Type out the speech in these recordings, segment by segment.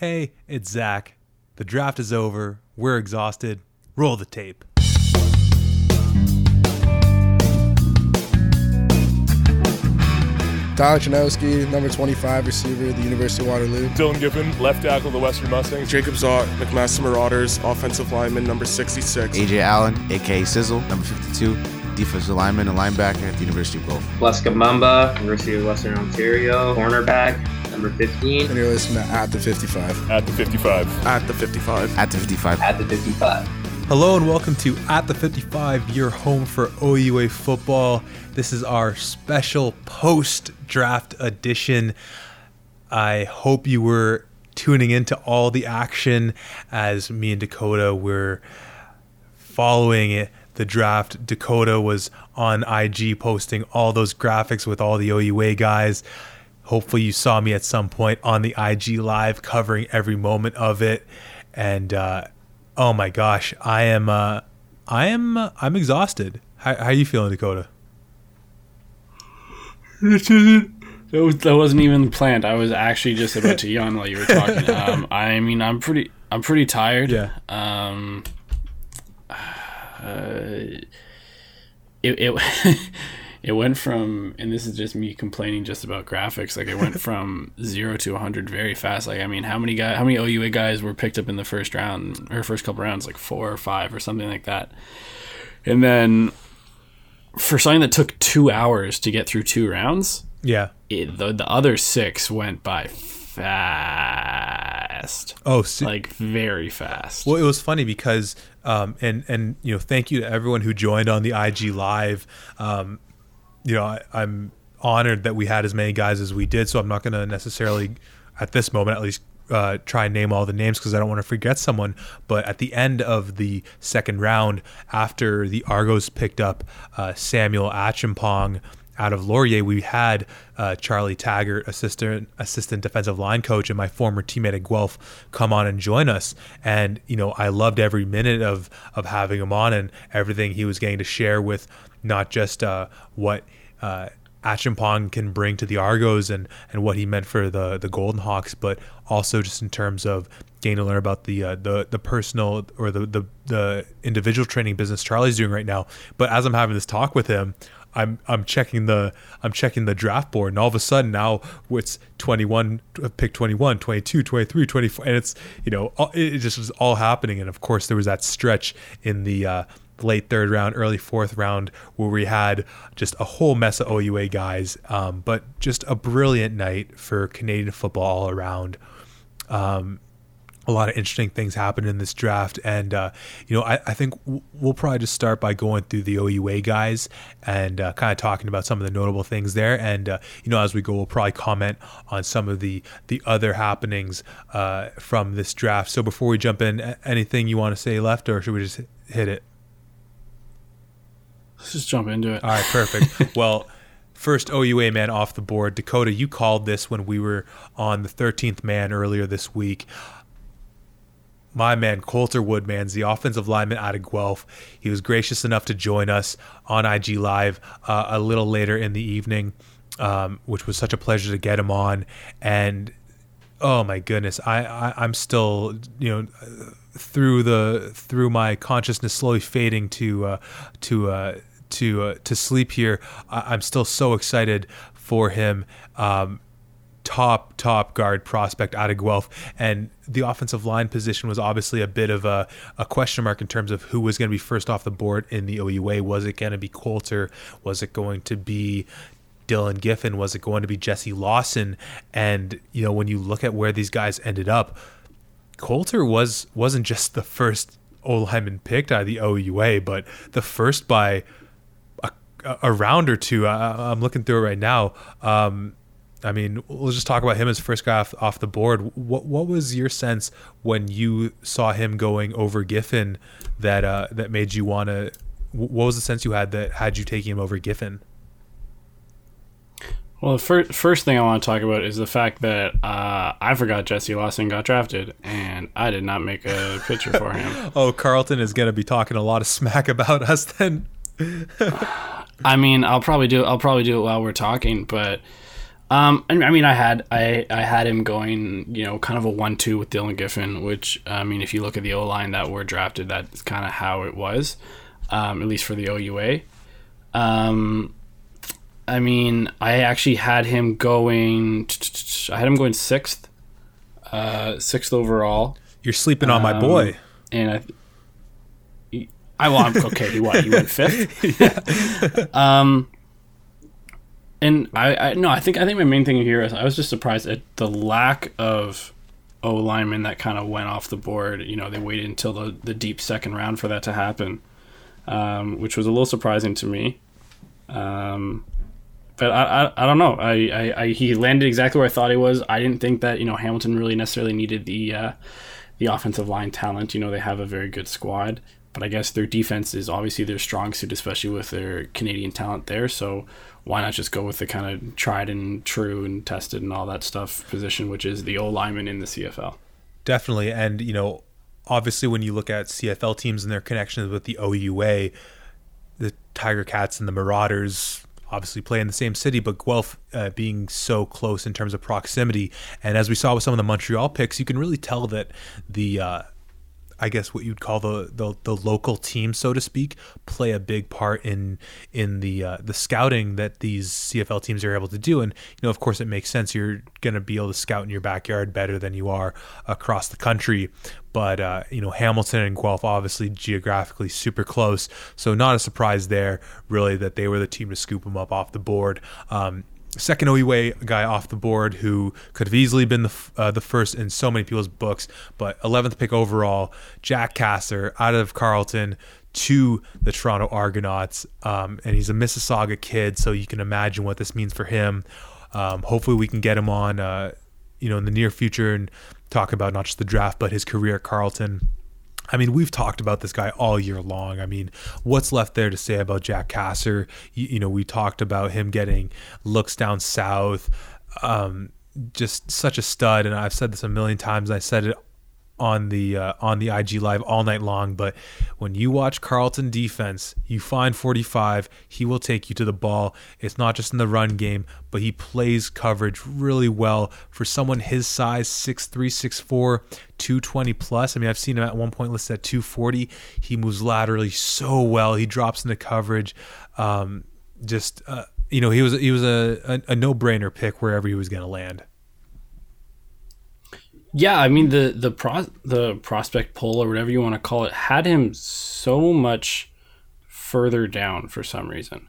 Hey, it's Zach. The draft is over. We're exhausted. Roll the tape. Don Janowski, number 25 receiver, at the University of Waterloo. Dylan Giffen, left tackle, of the Western Mustangs. Jacob Zott, McMaster Marauders, offensive lineman, number 66. AJ Allen, aka Sizzle, number 52, defensive lineman and linebacker at the University of Guelph. Les Mamba, University of Western Ontario, cornerback, number 15. And you're listening to At the 55. At the 55. At the 55. At the 55. At the 55. Hello and welcome to At the 55, your home for OUA football. This is our special post draft edition. I hope you were tuning into all the action as me and Dakota were following it. The draft, Dakota was on IG posting all those graphics with all the OUA guys. Hopefully, you saw me at some point on the IG live covering every moment of it. And uh, oh my gosh, I am, uh, I am, uh, I'm exhausted. How, how are you feeling, Dakota? That, was, that wasn't even planned. I was actually just about to yawn while you were talking. Um, I mean, I'm pretty, I'm pretty tired. Yeah. Um. Uh, it it it went from, and this is just me complaining just about graphics. Like it went from zero to 100 very fast. Like I mean, how many guys, how many OUA guys were picked up in the first round or first couple rounds? Like four or five or something like that. And then for something that took two hours to get through two rounds, Yeah. it, the the other six went by fast, Oh, see, like very fast. Well, it was funny because, um, and and you know, thank you to everyone who joined on the IG live. Um, you know, I, I'm honored that we had as many guys as we did. So I'm not going to necessarily, at this moment at least, uh, try and name all the names because I don't want to forget someone. But at the end of the second round, after the Argos picked up uh, Samuel Acheampong out of Laurier, we had uh, Charlie Taggart, assistant assistant defensive line coach, and my former teammate at Guelph, come on and join us. And you know, I loved every minute of of having him on and everything he was getting to share with not just uh, what. Uh, Acheampong can bring to the Argos and, and what he meant for the the Golden Hawks, but also just in terms of getting to learn about the uh, the the personal or the, the the individual training business Charlie's doing right now. But as I'm having this talk with him, I'm I'm checking the I'm checking the draft board and all of a sudden now it's 21 pick 21 22 23 24 and it's you know it just was all happening. And of course there was that stretch in the uh, late third round early fourth round where we had just a whole mess of OUA guys. Um, but just a brilliant night for Canadian football all around. Um, a lot of interesting things happened in this draft. And, uh, you know, I, I think w- we'll probably just start by going through the OUA guys and uh, kind of talking about some of the notable things there. And, uh, you know, as we go, we'll probably comment on some of the, the other happenings uh, from this draft. So before we jump in, anything you want to say left, or should we just hit it? Let's just jump into it. All right, perfect. well, first OUA man off the board. Dakota, you called this when we were on the 13th man earlier this week. My man, Coulter Woodmansey, the offensive lineman out of Guelph. He was gracious enough to join us on IG Live uh, a little later in the evening, um, which was such a pleasure to get him on. And oh my goodness, I, I I'm still you know through the through my consciousness slowly fading to uh, to uh, to uh, to sleep here. I, I'm still so excited for him. Um, top top guard prospect out of Guelph, and the offensive line position was obviously a bit of a, a question mark in terms of who was going to be first off the board in the OUA. Was it going to be Coulter? Was it going to be Dylan Giffen? Was it going to be Jesse Lawson? And you know, when you look at where these guys ended up, Coulter was wasn't just the first O lineman picked out of the OUA, but the first by a, a round or two. I, I'm looking through it right now. Um, I mean, we'll just talk about him as first guy off, off the board. What what was your sense when you saw him going over Giffen that uh, that made you want to? What was the sense you had that had you taking him over Giffen? Well, the first first thing I want to talk about is the fact that uh, I forgot Jesse Lawson got drafted, and I did not make a picture for him. Oh, Carleton is going to be talking a lot of smack about us then. I mean, I'll probably do I'll probably do it while we're talking, but Um, I I mean, I had I, I had him going, you know, kind of a one-two with Dylan Giffen, which I mean, if you look at the O line that were drafted, that's kind of how it was, um, at least for the OUA. Um, I mean, I actually had him going. I had him going sixth, uh, sixth overall, You're sleeping on my Um, boy. and I. I well, I'm okay. He what? He went fifth. Um, and I, I no, I think I think my main thing here is I was just surprised at the lack of O linemen that kind of went off the board. You know, they waited until the, the deep second round for that to happen, um, which was a little surprising to me. Um, but I, I, I don't know. I, I, I he landed exactly where I thought he was. I didn't think that you know Hamilton really necessarily needed the uh, the offensive line talent. You know, they have a very good squad, but I guess their defense is obviously their strong suit, especially with their Canadian talent there. So why not just go with the kind of tried and true and tested and all that stuff position, which is the O lineman in the CFL. Definitely. And, you know, obviously when you look at CFL teams and their connections with the OUA, the Tiger Cats and the Marauders obviously play in the same city, but Guelph uh, being so close in terms of proximity. And as we saw with some of the Montreal picks, you can really tell that the, uh, I guess what you'd call the, the the local team, so to speak, play a big part in in the uh, the scouting that these CFL teams are able to do. And you know, of course, it makes sense. You're going to be able to scout in your backyard better than you are across the country. But uh, you know, Hamilton and Guelph obviously geographically super close, so not a surprise there really that they were the team to scoop them up off the board. Um, second OUA guy off the board who could have easily been the uh, the first in so many people's books, but 11th pick overall, Jack Cassar out of Carleton to the Toronto Argonauts, um, and he's a Mississauga kid, so you can imagine what this means for him. Um, hopefully, we can get him on, uh, you know, in the near future and talk about not just the draft but his career at Carleton. I mean, we've talked about this guy all year long. I mean, what's left there to say about Jack Cassar? You, you know, we talked about him getting looks down south. Um, just such a stud, and I've said this a million times. I said it on the uh, on the IG live all night long. But when you watch Carleton defense, you find 45. He will take you to the ball. It's not just in the run game, but he plays coverage really well for someone his size, 6'3", 6'4", 220 plus. I mean, I've seen him at one point listed at 240. He moves laterally so well. He drops into coverage. Um, just uh, you know, he was he was a, a, a no brainer pick wherever he was going to land. Yeah, I mean the the pro the prospect poll or whatever you want to call it had him so much further down for some reason.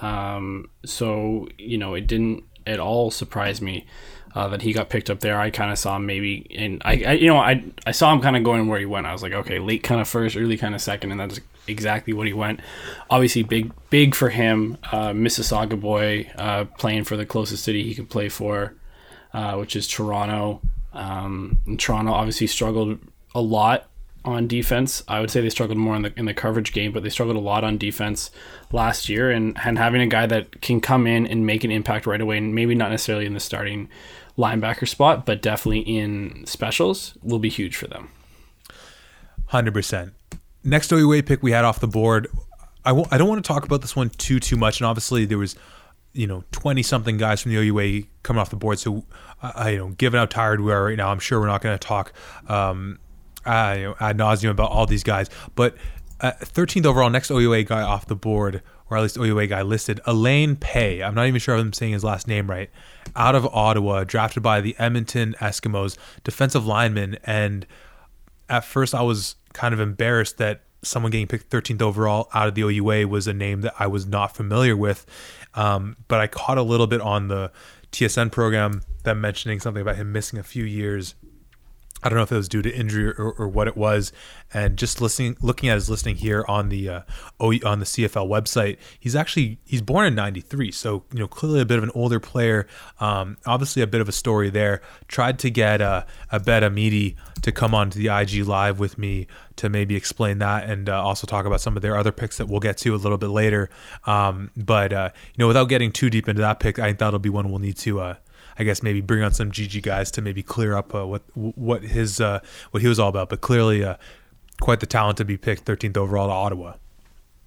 Um, so you know it didn't at all surprise me uh, that he got picked up there. I kind of saw him maybe, and I, I you know I I saw him kind of going where he went. I was like, okay, late kind of first, early kind of second, and that's exactly what he went. Obviously, big big for him, uh, Mississauga boy, uh, playing for the closest city he could play for, uh, which is Toronto. Um, Toronto obviously struggled a lot on defense. I would say they struggled more in the in the coverage game, but they struggled a lot on defense last year. And and having a guy that can come in and make an impact right away, and maybe not necessarily in the starting linebacker spot, but definitely in specials, will be huge for them. Hundred percent. Next OUA pick we had off the board. I w- I don't want to talk about this one too too much, and obviously there was, you know, twenty something guys from the OUA coming off the board. So, I you know, given how tired we are right now, I'm sure we're not going to talk, um, uh, you know, ad nauseum about all these guys. But thirteenth overall, next OUA guy off the board, or at least OUA guy listed, Elaine Pay. I'm not even sure if I'm saying his last name right. Out of Ottawa, drafted by the Edmonton Eskimos, defensive lineman, and at first I was kind of embarrassed that someone getting picked 13th overall out of the OUA was a name that I was not familiar with. Um, but I caught a little bit on the TSN program them mentioning something about him missing a few years. I don't know if it was due to injury or, or what it was. And just listening, looking at his listing here on the uh, on the CFL website, he's actually he's born in '93, so you know clearly a bit of an older player. Um, obviously, a bit of a story there. Tried to get uh, Abed Amidi to come on to the IG live with me to maybe explain that and uh, also talk about some of their other picks that we'll get to a little bit later. Um, but uh, you know, without getting too deep into that pick, I think that'll be one we'll need to. Uh, I guess maybe bring on some GG guys to maybe clear up uh, what what his uh, what he was all about. But clearly, uh, quite the talent to be picked 13th overall to Ottawa.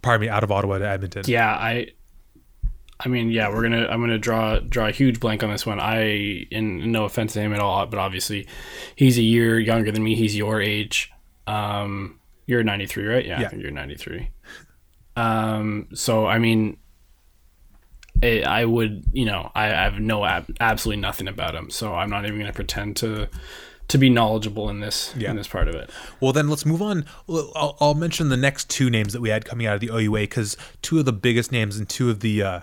Pardon me, out of Ottawa to Edmonton. Yeah, I I mean, yeah, we're gonna. I'm gonna draw draw a huge blank on this one. I, and no offense to him at all, but obviously, he's a year younger than me. He's your age. Um, you're 93, right? Yeah, Yeah. I think you're 93. Um, so I mean, I, I would, you know, I, I have no ab- absolutely nothing about him, so I'm not even gonna pretend to to be knowledgeable in this Yeah. in this part of it. Well, then let's move on. I'll, I'll mention the next two names that we had coming out of the OUA because two of the biggest names and two of the, uh,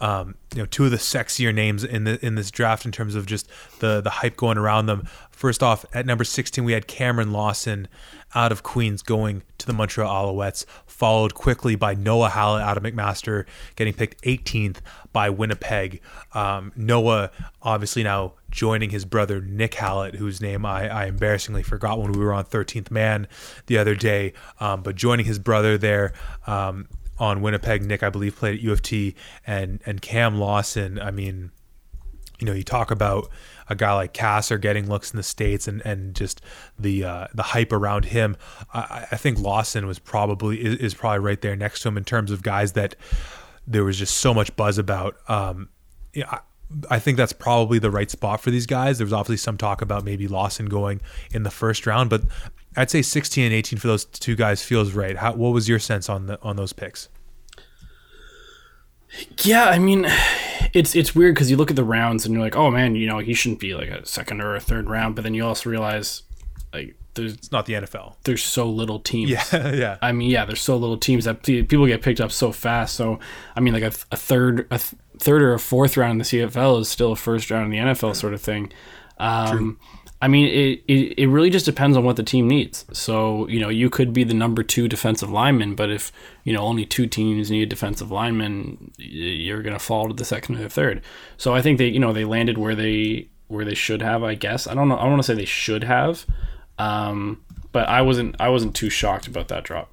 um, you know, two of the sexier names in the in this draft in terms of just the the hype going around them. First off, at number 16, we had Cameron Lawson out of Queens going to the Montreal Alouettes, followed quickly by Noah Hallett out of McMaster, getting picked 18th by Winnipeg. Um, Noah obviously now joining his brother Nick Hallett, whose name I, I embarrassingly forgot when we were on 13th Man the other day, um, but joining his brother there. Um, on Winnipeg, Nick, I believe, played at U of T, and and Cam Lawson. I mean, you know, you talk about a guy like Cassar getting looks in the states, and and just the uh, the hype around him. I, I think Lawson was probably is, is probably right there next to him in terms of guys that there was just so much buzz about. Um, I, I think that's probably the right spot for these guys. There was obviously some talk about maybe Lawson going in the first round, but I'd say 16 and 18 for those two guys feels right. How, what was your sense on the on those picks? Yeah, I mean, it's it's weird because you look at the rounds and you're like, oh man, you know, he shouldn't be like a second or a third round, but then you also realize like there's It's not the NFL. there's so little teams. Yeah, yeah. I mean, yeah, there's so little teams that people get picked up so fast. So, I mean, like a, a third, a th- third or a fourth round in the CFL is still a first round in the NFL sort of thing. Um, I mean, it, it, it really just depends on what the team needs. So, you know, you could be the number two defensive lineman, but if, you know, only two teams need a defensive lineman, you're going to fall to the second or the third. So I think they, you know, they landed where they, where they should have, I guess. I don't know. I don't want to say they should have. Um, but I wasn't, I wasn't too shocked about that drop.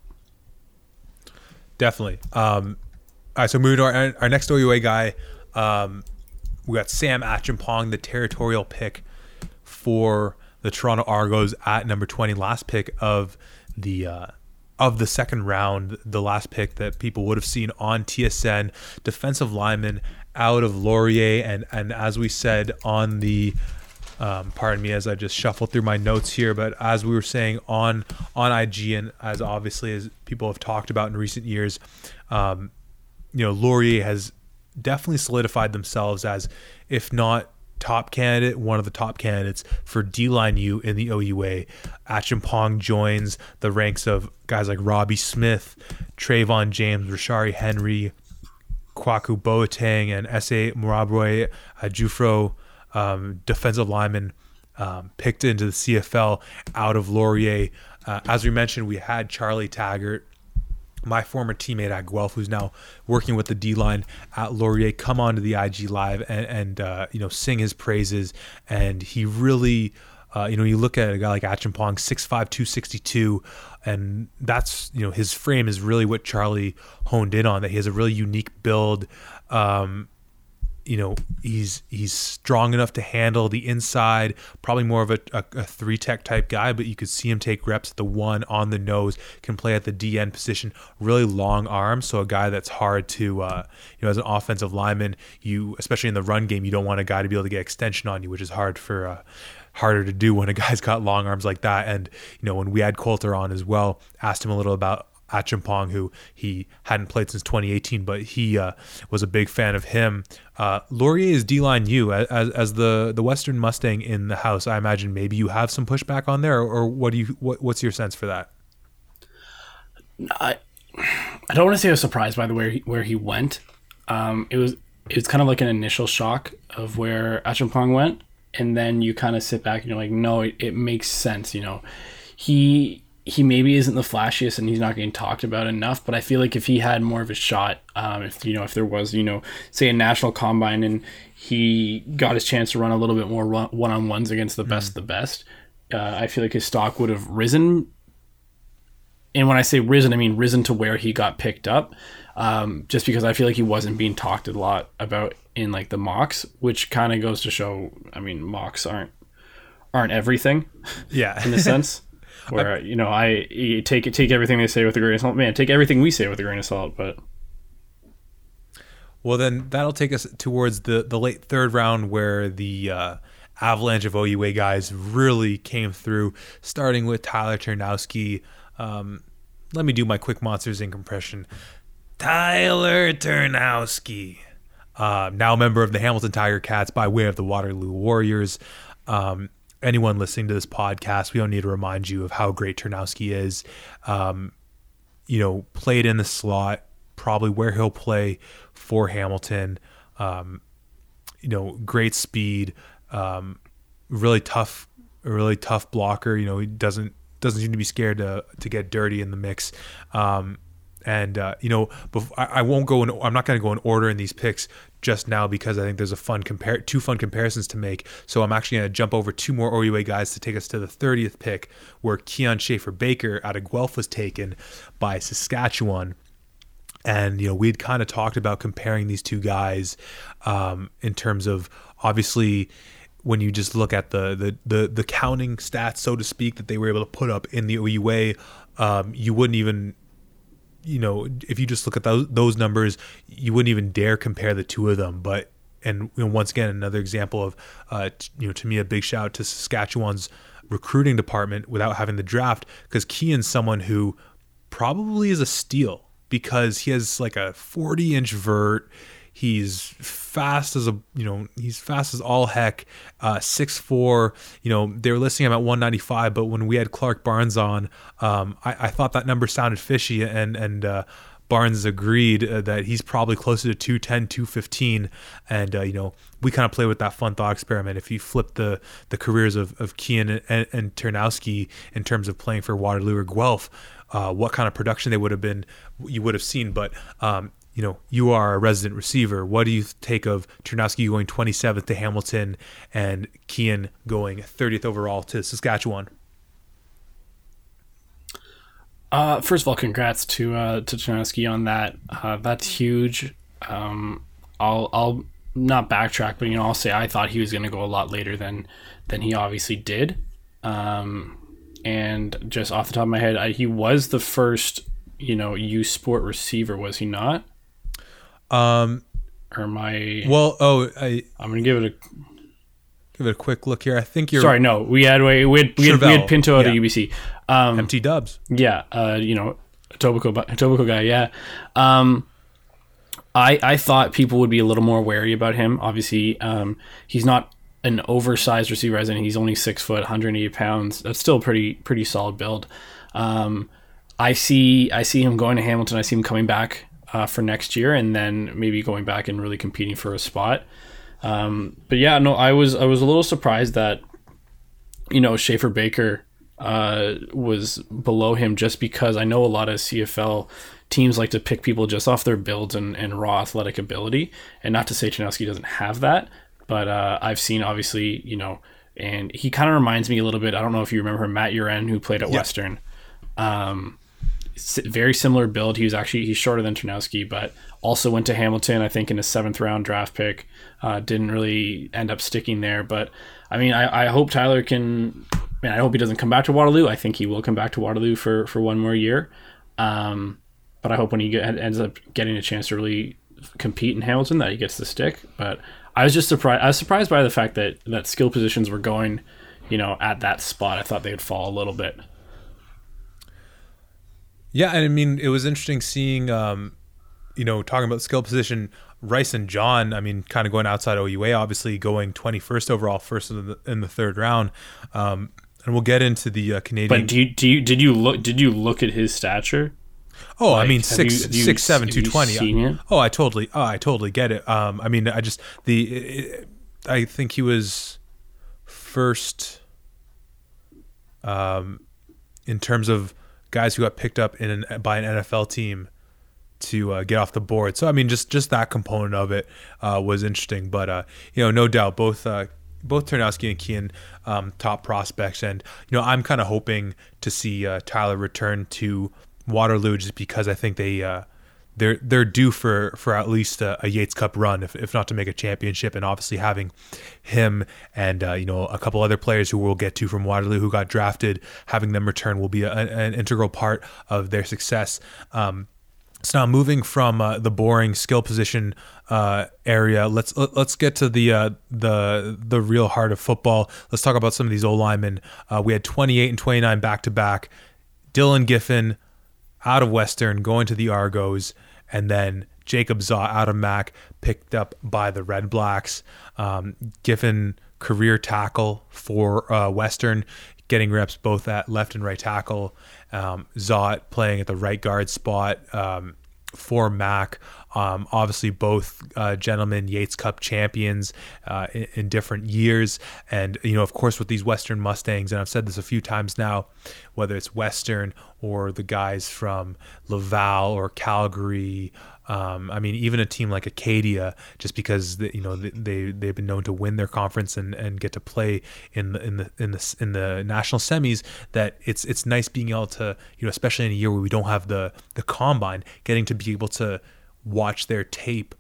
Definitely. Um, all right, so moving to our, our next OUA guy, um, we got Sam Acheampong, the territorial pick for the Toronto Argos at number 20, last pick of the uh, of the second round, the last pick that people would have seen on TSN, defensive lineman out of Laurier, and and as we said on the um, pardon me as I just shuffled through my notes here, but as we were saying on on IG and as obviously as people have talked about in recent years, um, you know Laurier has definitely solidified themselves as, if not top candidate, one of the top candidates for D line U in the OUA. Acheampong joins the ranks of guys like Robbie Smith, Trayvon James, Rashari Henry, Kwaku Boateng and S.A. Murabroy uh, Jufro, um, defensive lineman, um, picked into the CFL out of Laurier. Uh, as we mentioned, we had Charlie Taggart, my former teammate at Guelph, who's now working with the D line at Laurier, come onto the IG Live and, and uh, you know sing his praises. And he really, uh, you know, you look at a guy like Acheampong, 6'5", 262, and that's you know his frame is really what Charlie honed in on. That he has a really unique build. Um, you know he's he's strong enough to handle the inside probably more of a, a, a three tech type guy but you could see him take reps. At the one on the nose can play at the dn position. Really long arms so a guy that's hard to uh, you know as an offensive lineman you especially in the run game you don't want a guy to be able to get extension on you which is hard for uh, harder to do when a guy's got long arms like that. And you know when we had coulter on as well asked him a little about Acheampong, who he hadn't played since 2018, but he uh, was a big fan of him. Uh, Laurier is D-line U as, as the the Western Mustang in the house. I imagine maybe you have some pushback on there, or, what do you what, what's your sense for that? I I don't want to say I was surprised by the where he, where he went. Um, it was it was kind of like an initial shock of where Acheampong went, and then you kind of sit back and you're like, no, it, it makes sense. You know, he he maybe isn't the flashiest and he's not getting talked about enough, but I feel like if he had more of a shot, um, if you know if there was you know say a national combine and he got his chance to run a little bit more one on ones against the best of the best, uh, I feel like his stock would have risen and when I say risen, I mean risen to where he got picked up. Um, just because I feel like he wasn't being talked a lot about in like the mocks, which kind of goes to show. I mean, mocks aren't aren't everything Yeah, in a sense. Where you know I you take take everything they say with a grain of salt. Man, take everything we say with a grain of salt. But Well, then that'll take us towards the the late third round where the uh, avalanche of OUA guys really came through, starting with Tyler Ternowski. Um, let me do my quick monsters in compression. Tyler Ternowski, uh, now a member of the Hamilton Tiger Cats by way of the Waterloo Warriors. Um, anyone listening to this podcast, we don't need to remind you of how great Ternowski is. Um, you know, played in the slot, probably where he'll play for Hamilton. Um, you know, great speed, um, really tough, really tough blocker. You know, he doesn't doesn't seem to be scared to to get dirty in the mix. Um, and uh, you know, bef- I, I won't go in. I'm not going to go in order in these picks just now because I think there's a fun compare two fun comparisons to make. So I'm actually going to jump over two more OUA guys to take us to the 30th pick, where Kian Schaffer Baker out of Guelph was taken by Saskatchewan. And you know, we'd kind of talked about comparing these two guys um, in terms of obviously when you just look at the, the the the counting stats, so to speak, that they were able to put up in the OUA, um, you wouldn't even you know, if you just look at those those numbers, you wouldn't even dare compare the two of them. But and you know, once again, another example of, uh, t- you know, to me, a big shout out to Saskatchewan's recruiting department without having the draft because Kian's someone who probably is a steal because he has like a 40 inch vert. He's fast as a you know he's fast as all heck. Uh, six four. You know they were listing him at 195, but when we had Clark Barnes on, um, I, I thought that number sounded fishy, and and uh, Barnes agreed uh, that he's probably closer to 210, 215. And, uh, you know, we kind of play with that fun thought experiment. If you flip the, the careers of, of Kian and, and Ternowski in terms of playing for Waterloo or Guelph, uh, what kind of production they would have been, you would have seen. But, um, you know, you are a resident receiver. What do you take of Ternowski going 27th to Hamilton and Kian going 30th overall to Saskatchewan? Uh, first of all, congrats to uh, to Ternowski on that. Uh, that's huge. Um, I'll I'll not backtrack, but you know I'll say I thought he was going to go a lot later than than he obviously did. Um, and just off the top of my head, I, he was the first you know U Sport receiver, was he not? Um, or my well, oh, I I'm gonna give it a give it a quick look here. I think you're sorry. No, we had we had we had, we had, we had Pinto out yeah. of UBC. Um, MT Dubs. Yeah, uh, you know, Etobicoke, Etobicoke guy. Yeah. Um, I I thought people would be a little more wary about him. Obviously, um, he's not an oversized receiver, as in he's only six foot, 180 pounds. That's still pretty pretty solid build. Um, I see I see him going to Hamilton. I see him coming back uh, for next year, and then maybe going back and really competing for a spot. Um, but yeah, no, I was I was a little surprised that you know Schaffer Baker uh, was below him just because I know a lot of CFL teams like to pick people just off their builds and, and raw athletic ability. And not to say Ternowski doesn't have that, but uh, I've seen obviously, you know, and he kind of reminds me a little bit. I don't know if you remember Matt Uren, who played at yeah. Western. Um, very similar build. He was actually he's shorter than Ternowski, but also went to Hamilton. I think in a seventh round draft pick. Uh, didn't really end up sticking there, but I mean, I, I hope Tyler can. Man, I hope he doesn't come back to Waterloo. I think he will come back to Waterloo for for one more year. Um, but I hope when he get, ends up getting a chance to really compete in Hamilton that he gets the stick. But I was just surprised. I was surprised by the fact that that skill positions were going, you know, at that spot. I thought they'd fall a little bit. Yeah, and I mean, it was interesting seeing, um, you know, talking about skill position. Rice and John, I mean, kind of going outside OUA, obviously going 21st overall, first in the, in the third round. Um, and we'll get into the uh, Canadian. But do you, do you did you look did you look at his stature? Oh, like, I mean six you, six seven two twenty. Oh, I totally oh I totally get it. Um, I mean I just the it, I think he was first. Um, in terms of guys who got picked up in an, by an NFL team to uh, get off the board. So I mean, just just that component of it uh, was interesting. But uh, you know, no doubt both uh, both Ternowski and Kian um, top prospects, and you know, I'm kind of hoping to see uh, Tyler return to Waterloo just because I think they. Uh, they're they're due for, for at least a, a, Yates Cup run, if, if not to make a championship. And obviously having him and you know a couple other players who we'll get to from Waterloo who got drafted, having them return will be a, an integral part of their success. Um, So now moving from uh, the boring skill position uh, area, let's let, let's get to the uh, the the real heart of football. Let's talk about some of these O linemen. Uh, we had 28 and 29 back to back. Dylan Giffen out of Western going to the Argos, and then Jacob Zaw out of Mac picked up by the Red Blacks. Um, Giffen career tackle for uh, Western, getting reps both at left and right tackle. Um, Zot playing at the right guard spot um, for Mac. Um, obviously, both uh, gentlemen Yates Cup champions uh, in, in, different years, and you know, of course, with these Western Mustangs, and I've said this a few times now, whether it's Western or the guys from Laval or Calgary um, I mean, even a team like Acadia, just because the, you know they they've been known to win their conference and, and get to play in the in the in the in the national semis, that it's it's nice being able to you know especially in a year where we don't have the the combine, getting to be able to watch their tape,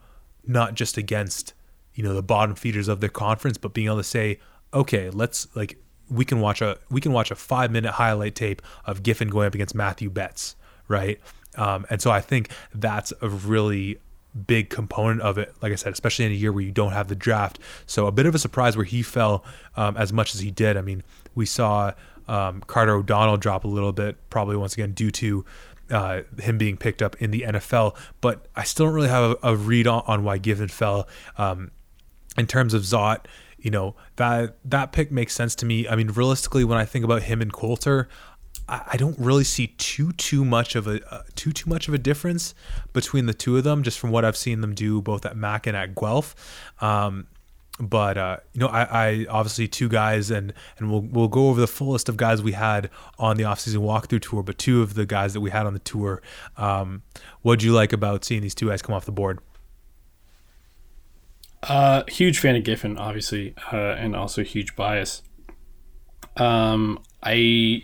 not just against you know the bottom feeders of their conference, but being able to say, okay, let's like we can watch a we can watch a five minute highlight tape of Giffen going up against Matthew Betts, right? Um, and so I think that's a really big component of it. Like I said, especially in a year where you don't have the draft. So a bit of a surprise where he fell um, as much as he did. I mean, we saw um, Carter O'Donnell drop a little bit, probably once again due to uh, him being picked up in the NFL. But I still don't really have a, a read on, on, why Giffen fell. Um, in terms of Zot, you know that that pick makes sense to me. I mean, realistically, when I think about him and Coulter, I don't really see too too much of a uh, too too much of a difference between the two of them, just from what I've seen them do both at Mac and at Guelph. Um, but uh, you know, I, I, obviously two guys, and and we'll we'll go over the full list of guys we had on the offseason walkthrough tour. But two of the guys that we had on the tour, um, what'd you like about seeing these two guys come off the board? Uh, huge fan of Giffen, obviously, uh, and also huge bias. Um, I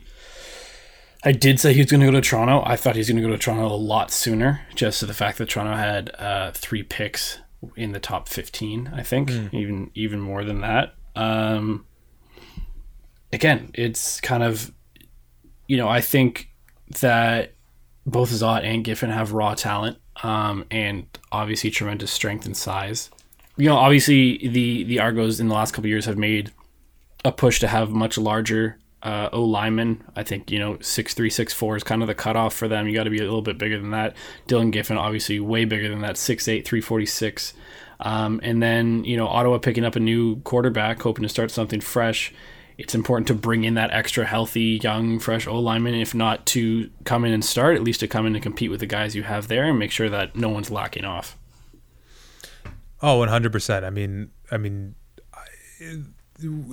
I did say he was going to go to Toronto. I thought he was going to go to Toronto a lot sooner, just to the fact that Toronto had uh, three picks in the top fifteen. I think mm. even even more than that. Um, again, it's kind of, you know, I think that both Zot and Giffen have raw talent, um, and obviously tremendous strength and size. You know, obviously the the Argos in the last couple years have made a push to have much larger uh, O lineman. I think you know six three six four is kind of the cutoff for them. You got to be a little bit bigger than that. Dylan Giffen obviously way bigger than that six eight three forty six. Um, and then you know Ottawa picking up a new quarterback, hoping to start something fresh. It's important to bring in that extra healthy, young, fresh O lineman, if not to come in and start, at least to come in and compete with the guys you have there and make sure that no one's lacking off. Oh, 100%. I mean, I mean, I,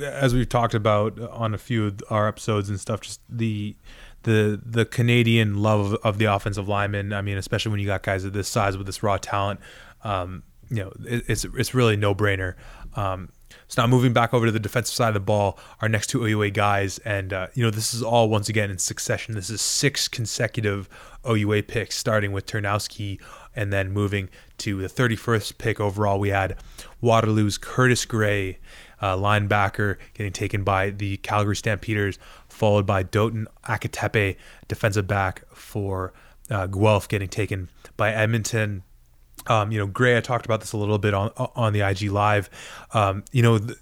as we've talked about on a few of our episodes and stuff, just the the the Canadian love of, the offensive lineman. I mean, especially when you got guys of this size with this raw talent, um, you know, it, it's it's really no brainer. Um, so now moving back over to the defensive side of the ball, our next two OUA guys, and uh, you know this is all once again in succession. This is six consecutive OUA picks, starting with Ternowski, and then moving to the 31st pick overall. We had Waterloo's Curtis Gray, uh, linebacker, getting taken by the Calgary Stampeders, followed by Dotun Akatepe, defensive back for uh, Guelph, getting taken by Edmonton. Um, you know, Gray, I talked about this a little bit on on the IG live. Um, you know, the,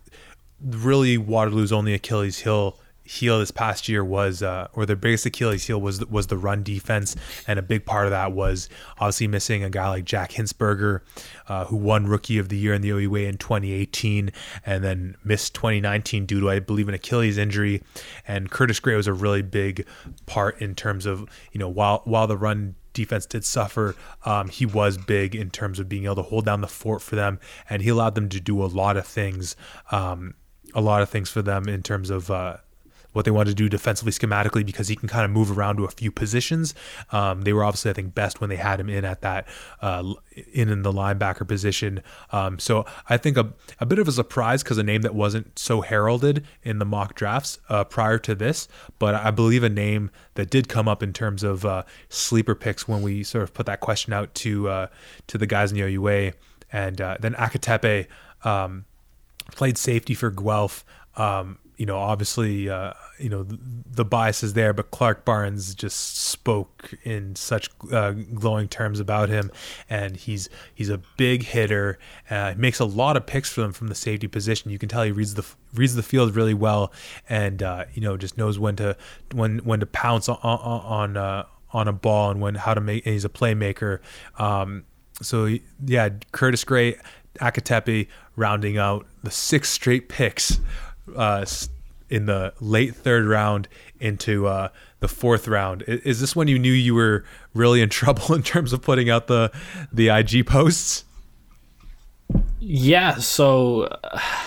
really Waterloo's only Achilles heel heel this past year was, uh, or their biggest Achilles heel was was the run defense, and a big part of that was obviously missing a guy like Jack Hinsberger, uh, who won Rookie of the Year in the OUA in 2018, and then missed 2019 due to I believe an Achilles injury. And Curtis Gray was a really big part in terms of you know while while the run defense did suffer, um, he was big in terms of being able to hold down the fort for them, and he allowed them to do a lot of things, um, a lot of things for them in terms of uh, what they wanted to do defensively schematically because he can kind of move around to a few positions. Um, they were obviously, I think, best when they had him in at that uh, in in the linebacker position. Um, so I think a, a bit of a surprise because a name that wasn't so heralded in the mock drafts uh, prior to this, but I believe a name that did come up in terms of uh, sleeper picks when we sort of put that question out to uh, to the guys in the OUA, and uh, then Akatepe um, played safety for Guelph. Um, you know, obviously, uh, you know, the, the, bias is there, but Clark Barnes just spoke in such uh, glowing terms about him, and he's he's a big hitter. Uh, makes a lot of picks for them from the safety position. You can tell he reads the reads the field really well, and uh, you know, just knows when to when when to pounce on on uh, on a ball and when how to make. he's a playmaker. Um, so yeah, Curtis Gray, Akatepe rounding out the six straight picks uh, in the late third round into uh, the fourth round. Is this when you knew you were really in trouble in terms of putting out the the IG posts? Yeah, so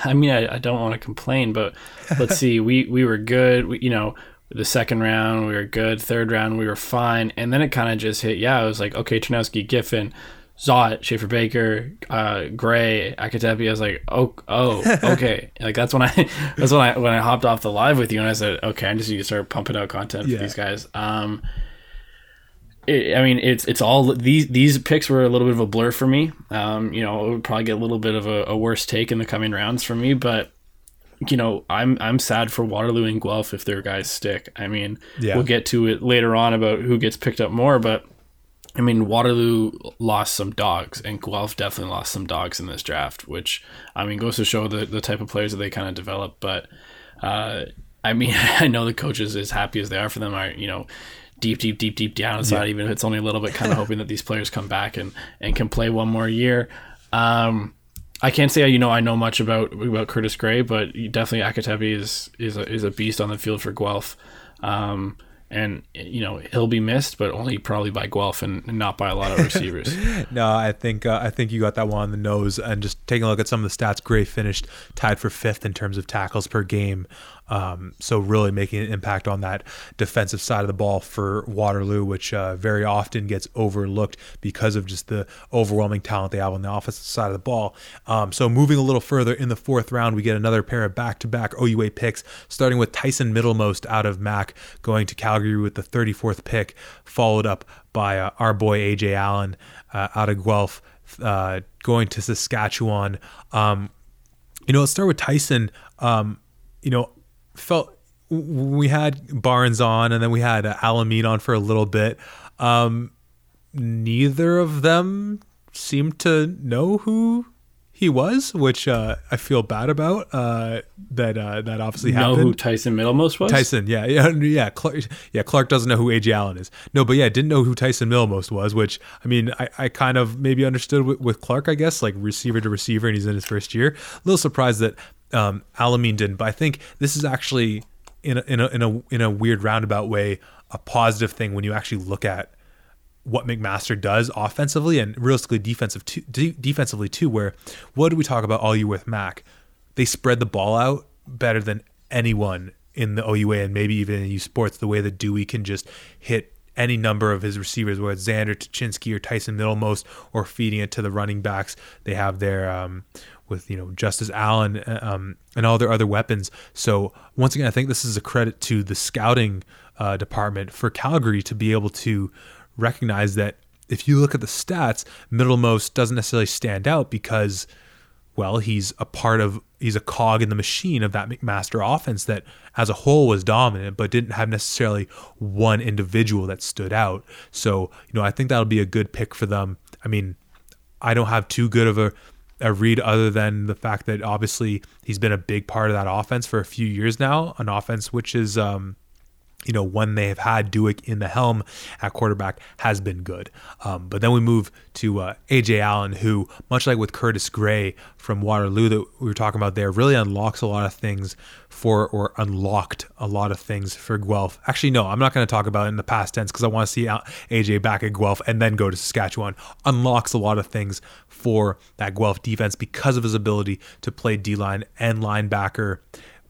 I mean, I, I don't want to complain, but let's see. We we were good. We, you know, the second round we were good. Third round we were fine, and then it kind of just hit. Yeah, I was like, okay, Ternowski, Giffen, Zot, Schaffer Baker, uh, Gray, Akatepe. I was like, oh, oh, okay. like that's when I that's when I when I hopped off the live with you and I said, okay, I just need to start pumping out content yeah. for these guys. Um, it, I mean, it's it's all these these picks were a little bit of a blur for me. Um, you know, it would probably get a little bit of a, a worse take in the coming rounds for me, but you know, I'm I'm sad for Waterloo and Guelph if their guys stick. I mean, yeah. we'll get to it later on about who gets picked up more, but I mean, Waterloo lost some dogs, and Guelph definitely lost some dogs in this draft, which I mean goes to show the the type of players that they kind of develop. But uh, I mean, I know the coaches, as happy as they are for them, are you know deep, deep, deep, deep down inside, yeah. even if it's only a little bit, kind of hoping that these players come back and and can play one more year. Um, I can't say you know I know much about about Curtis Gray, but definitely Akatepe is is a, is a beast on the field for Guelph. Um, and you know he'll be missed, but only probably by Guelph and, not by a lot of receivers. no, I think uh, I think you got that one on the nose. And just taking a look at some of the stats, Gray finished tied for fifth in terms of tackles per game um, so really making an impact on that defensive side of the ball for Waterloo, which uh, very often gets overlooked because of just the overwhelming talent they have on the offensive side of the ball. Um, so moving a little further in the fourth round, we get another pair of back-to-back OUA picks, starting with Tyson Middlemost out of Mac, going to Calgary with the 34th pick, followed up by uh, our boy AJ Allen uh, out of Guelph, uh, going to Saskatchewan. Um, you know, let's start with Tyson. Um, you know, felt we had Barnes on and then we had Alameen on for a little bit. Um, neither of them seemed to know who he was, which uh, I feel bad about. Uh, that uh, that obviously know happened. who Tyson Middlemost was? Tyson, yeah, yeah, yeah. Clark, yeah, Clark doesn't know who AJ Allen is. No, but yeah, didn't know who Tyson Middlemost was. Which I mean, I, I kind of maybe understood with, with Clark, I guess, like receiver to receiver, and he's in his first year. A little surprised that um, Alameen didn't. But I think this is actually in a, in a in a in a weird roundabout way a positive thing when you actually look at what McMaster does offensively and realistically defensive too, defensively too. Where what do we talk about all year with Mac? They spread the ball out better than anyone in the OUA and maybe even in U Sports. The way that Dewey can just hit any number of his receivers, whether it's Xander Tuchinski or Tyson Middlemost, or feeding it to the running backs. They have their um, with you know Justice Allen uh, um, and all their other weapons. So once again, I think this is a credit to the scouting uh, department for Calgary to be able to recognize that if you look at the stats, Middlemost doesn't necessarily stand out because, well, he's a part of he's a cog in the machine of that McMaster offense that as a whole was dominant, but didn't have necessarily one individual that stood out. So you know, I think that'll be a good pick for them. I mean, I don't have too good of a a read other than the fact that obviously he's been a big part of that offense for a few years now, an offense which is um, you know, when they have had Dueck in the helm at quarterback has been good. Um, but then we move to uh, AJ Allen, who, much like with Curtis Gray from Waterloo that we were talking about there, really unlocks a lot of things for, or unlocked a lot of things for Guelph. Actually, no, I'm not going to talk about it in the past tense because I want to see AJ back at Guelph and then go to Saskatchewan. Unlocks a lot of things for that Guelph defense because of his ability to play D line and linebacker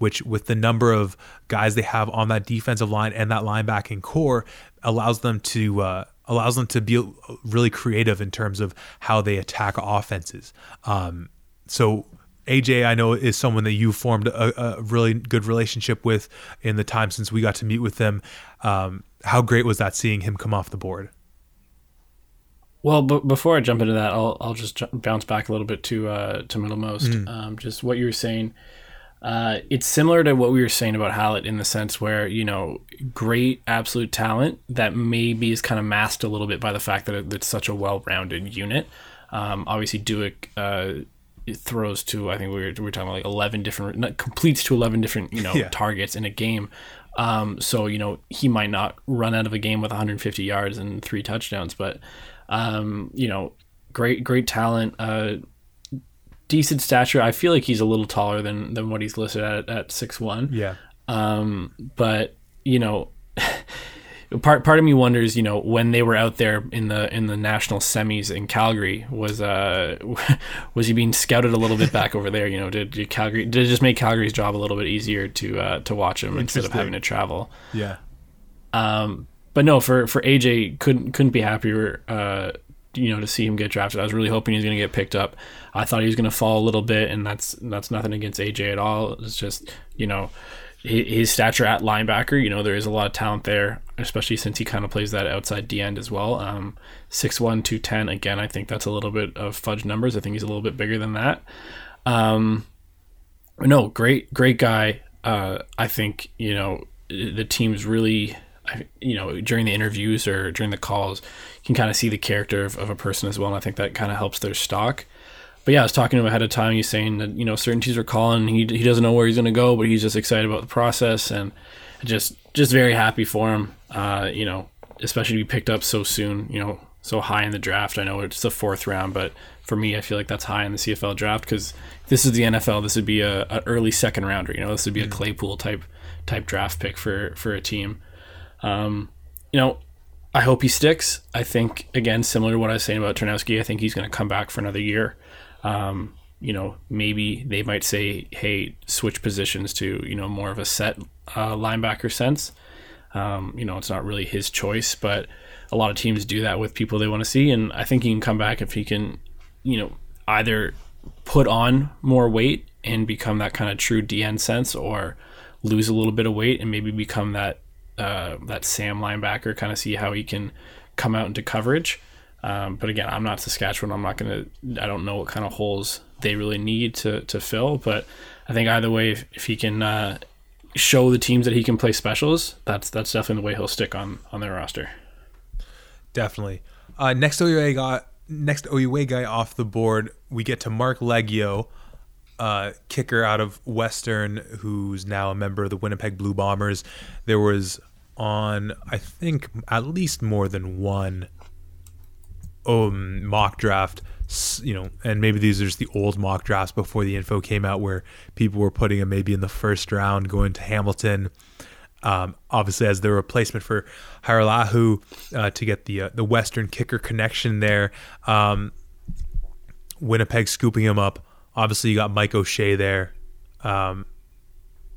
which with the number of guys they have on that defensive line and that linebacking core allows them to uh, allows them to be really creative in terms of how they attack offenses. Um, so AJ, I know, is someone that you formed a, a, really good relationship with in the time since we got to meet with them. Um, how great was that seeing him come off the board? Well, b- before I jump into that, I'll I'll just bounce back a little bit to uh, to Middlemost. Mm. Um, just what you were saying Uh, it's similar to what we were saying about Hallett in the sense where you know great absolute talent that maybe is kind of masked a little bit by the fact that it's such a well-rounded unit. Um, obviously, Dueck uh, it throws to I think we were, we were talking about like eleven different not, completes to eleven different you know Yeah. targets in a game. Um, so you know he might not run out of a game with 150 yards and three touchdowns, but um, you know great great talent. Uh, decent stature. I feel like he's a little taller than than what he's listed at at six one. Yeah. Um, but you know, part part of me wonders, you know, when they were out there in the in the national semis in Calgary, was uh was he being scouted a little bit back over there? You know, did, did Calgary did it just make Calgary's job a little bit easier to uh, to watch him instead of having to travel? Yeah. Um, but no, for for AJ, couldn't couldn't be happier. Uh, you know, to see him get drafted, I was really hoping he was going to get picked up. I thought he was going to fall a little bit, and that's that's nothing against AJ at all. It's just you know his, stature at linebacker. You know, there is a lot of talent there, especially since he kind of plays that outside D end as well. Um, 6'1", 210. Again, I think that's a little bit of fudge numbers. I think he's a little bit bigger than that. Um, no, great, great guy. Uh, I think you know the team's really, you know, during the interviews or during the calls, can kind of see the character of, of a person as well, and I think that kind of helps their stock. But yeah, I was talking to him ahead of time. He's saying that you know certain teams are calling. He he doesn't know where he's going to go, but he's just excited about the process and just just very happy for him. Uh, you know, especially to be picked up so soon. You know, so high in the draft. I know it's the fourth round, but for me, I feel like that's high in the CFL draft because this is the NFL. This would be a, a early second rounder. You know, this would be a Claypool type type draft pick for for a team. Um, you know, I hope he sticks. I think again, similar to what I was saying about Ternowski, I think he's going to come back for another year. Um, you know, maybe they might say, "Hey, switch positions to you know more of a set uh, linebacker sense." Um, you know, it's not really his choice, but a lot of teams do that with people they want to see, and I think he can come back if he can, you know, either put on more weight and become that kind of true DN sense, or lose a little bit of weight and maybe become that uh, that Sam linebacker, kind of see how he can come out into coverage. Um, but again, I'm not Saskatchewan. I'm not gonna. I don't know what kind of holes they really need to to fill. But I think either way, if, if he can uh, show the teams that he can play specials, that's that's definitely the way he'll stick on on their roster. Definitely. Uh, next OUA guy, next OUA guy off the board, we get to Marc Liegghio, uh, kicker out of Western, who's now a member of the Winnipeg Blue Bombers. There was on, I think, at least more than one um, mock draft, you know, and maybe these are just the old mock drafts before the info came out, where people were putting him maybe in the first round, going to Hamilton. Um, obviously, as the replacement for Hajrullahu uh, to get the uh, the Western kicker connection there. Um, Winnipeg scooping him up. Obviously, you got Mike O'Shea there um,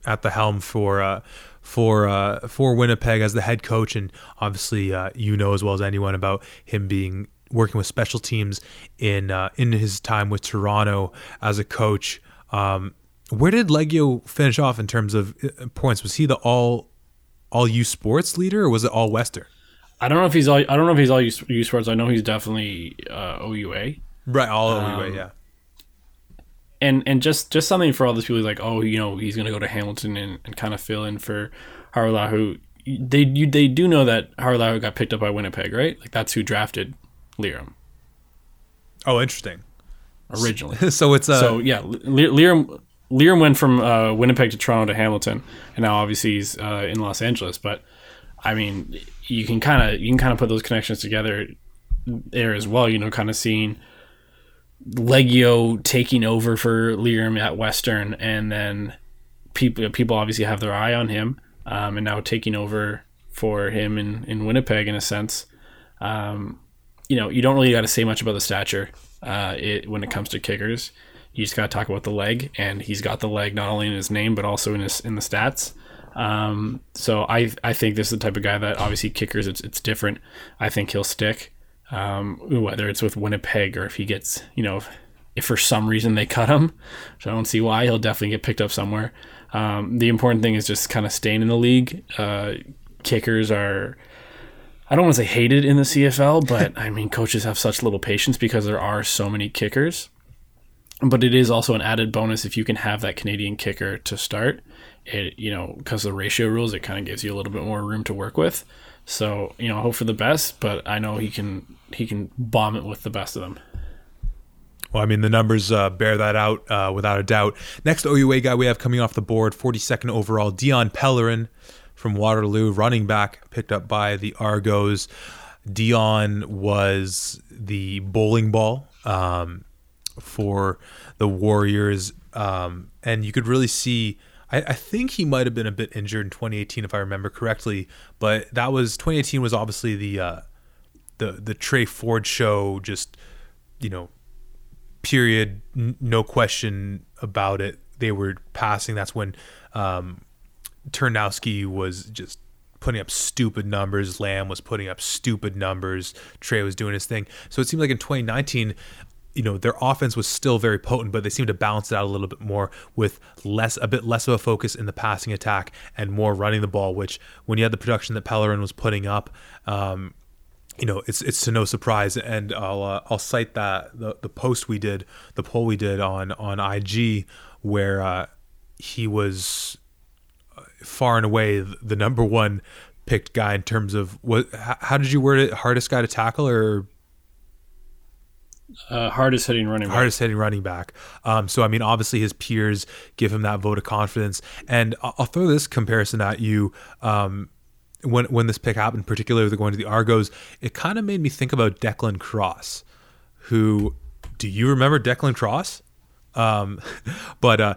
at the helm for uh, for uh, for Winnipeg as the head coach, and obviously, uh, you know as well as anyone about him being working with special teams in uh, in his time with Toronto as a coach. Um, where did Liegghio finish off in terms of uh, points? Was he the all all U Sports leader, or was it all Western? I don't know if he's all. I don't know if he's all U, U Sports. I know he's definitely uh, OUA. Right, all Um, OUA, yeah. And and just just something for all those people who's like, oh, you know, he's gonna go to Hamilton and, and kind of fill in for Hajrullahu. They you, they do know that Hajrullahu got picked up by Winnipeg, right? Like that's who drafted Lirim Oh, interesting. originally. so it's uh, so yeah, Lirim Lirim went from uh, Winnipeg to Toronto to Hamilton, and now obviously he's uh, in Los Angeles. But I mean, you can kind of you can kind of put those connections together there as well. You know, kind of seeing Liegghio taking over for Lirim at Western, and then people people obviously have their eye on him, um, and now taking over for him in in Winnipeg in a sense. Um, you know, you don't really got to say much about the stature uh, it, when it comes to kickers. You just got to talk about the leg, and he's got the leg not only in his name but also in his in the stats. Um, so I I think this is the type of guy that obviously kickers it's it's different. I think he'll stick, um, whether it's with Winnipeg or if he gets you know if, if for some reason they cut him, which I don't see why he'll definitely get picked up somewhere. Um, the important thing is just kind of staying in the league. Uh, kickers are I don't want to say hated in the CFL, but I mean, coaches have such little patience because there are so many kickers. but it is also an added bonus if you can have that Canadian kicker to start. It you know because of the ratio rules, it kind of gives you a little bit more room to work with. So you know, hope for the best, but I know he can he can bomb it with the best of them. Well, I mean, the numbers uh, bear that out uh, without a doubt. Next OUA guy we have coming off the board, 42nd overall, Dion Pellerin from Waterloo, running back, picked up by the Argos. Dion was the bowling ball um, for the Warriors, um, and you could really see. I, I think he might have been a bit injured in 2018, if I remember correctly. But that was 2018 was obviously the uh, the the Tre Ford show. Just you know, period, n- no question about it. They were passing. That's when um, Ternowski was just putting up stupid numbers. Lamb was putting up stupid numbers. Tre was doing his thing. So it seemed like in 2019, you know, their offense was still very potent, but they seemed to balance it out a little bit more with less, a bit less of a focus in the passing attack and more running the ball. Which, when you had the production that Pellerin was putting up, um, you know, it's it's to no surprise, and I'll uh, I'll cite that the the post we did, the poll we did on on IG, where uh, he was far and away the number one picked guy in terms of what? How did you word it? Hardest guy to tackle or uh, hardest hitting running back. hardest hitting running back. Um, so I mean, obviously his peers give him that vote of confidence. And I'll, throw this comparison at you. Um, when when this pick happened, particularly with going to the Argos, it kind of made me think about Declan Cross. Who do you remember Declan Cross? Um, but uh,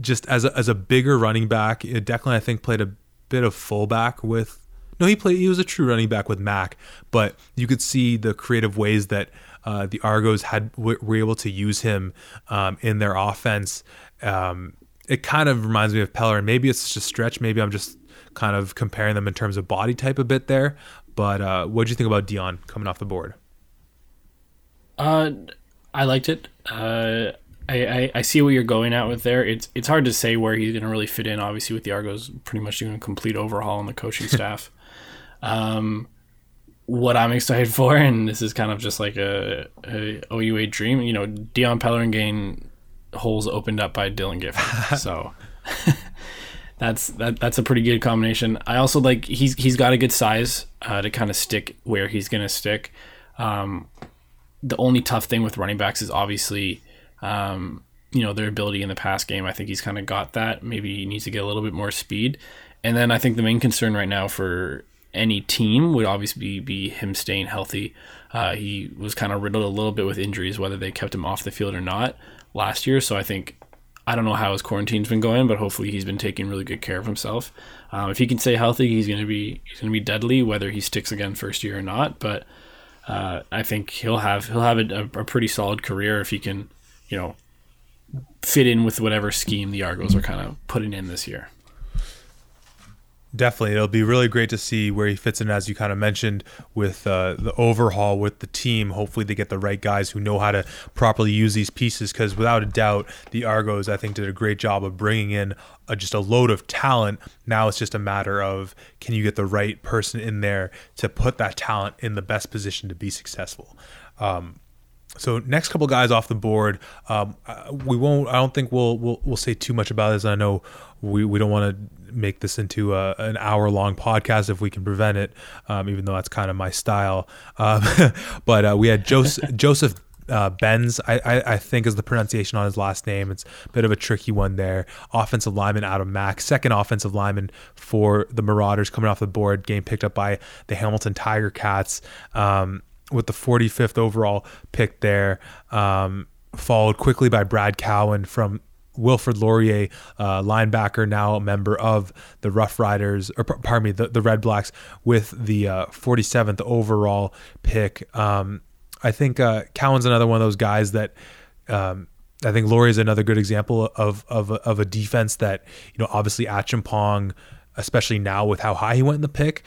just as a, as a bigger running back, uh, Declan I think played a bit of fullback with. No, he played. He was a true running back with Mac, but you could see the creative ways that uh, the Argos had were able to use him um, in their offense. Um, it kind of reminds me of Pellerin. Maybe it's just a stretch. Maybe I'm just kind of comparing them in terms of body type a bit there. But uh, what do you think about Dion coming off the board? Uh, I liked it. Uh, I, I, I see what you're going at with there. It's it's hard to say where he's going to really fit in. Obviously, with the Argos pretty much doing a complete overhaul on the coaching staff. um, what I'm excited for, and this is kind of just like a, a OUA dream. You know, Dion Pellerin gain holes opened up by Dylan Giffen. so that's that that's a pretty good combination. I also like he's he's got a good size uh, to kind of stick where he's gonna stick. Um, the only tough thing with running backs is obviously um, you know their ability in the pass game. I think he's kind of got that. Maybe he needs to get a little bit more speed. And then I think the main concern right now for any team would obviously be him staying healthy. Uh, he was kind of riddled a little bit with injuries, whether they kept him off the field or not last year. So I think I don't know how his quarantine's been going, but hopefully he's been taking really good care of himself. Um, if he can stay healthy, he's gonna be he's gonna be deadly, whether he sticks again first year or not. But uh, I think he'll have he'll have a, a, pretty solid career if he can, you know, fit in with whatever scheme the Argos are kind of putting in this year. Definitely, it'll be really great to see where he fits in, as you kind of mentioned, with uh, the overhaul with the team. Hopefully, they get the right guys who know how to properly use these pieces. Because without a doubt, the Argos, I think, did a great job of bringing in a, just a load of talent. Now it's just a matter of can you get the right person in there to put that talent in the best position to be successful. Um, so next couple guys off the board, um, uh, we won't. I don't think we'll we'll we'll say too much about this. I know we, we don't want to make this into a, an hour long podcast if we can prevent it, um, even though that's kind of my style. Um, but uh, we had Joseph, Joseph uh, Benz, I, I, I, think is the pronunciation on his last name. It's a bit of a tricky one there. Offensive lineman out of Mack, second offensive lineman for the Marauders coming off the board, game picked up by the Hamilton Tiger Cats um, with the 45th overall pick there. Um, followed quickly by Brad Cowan from Wilfrid Laurier, uh, linebacker, now a member of the Rough Riders, or pardon me, the, the Red Blacks, with the uh, 47th overall pick. Um, I think uh, Cowan's another one of those guys that um, I think Laurier is another good example of of of a defense that you know obviously Acheampong, especially now with how high he went in the pick,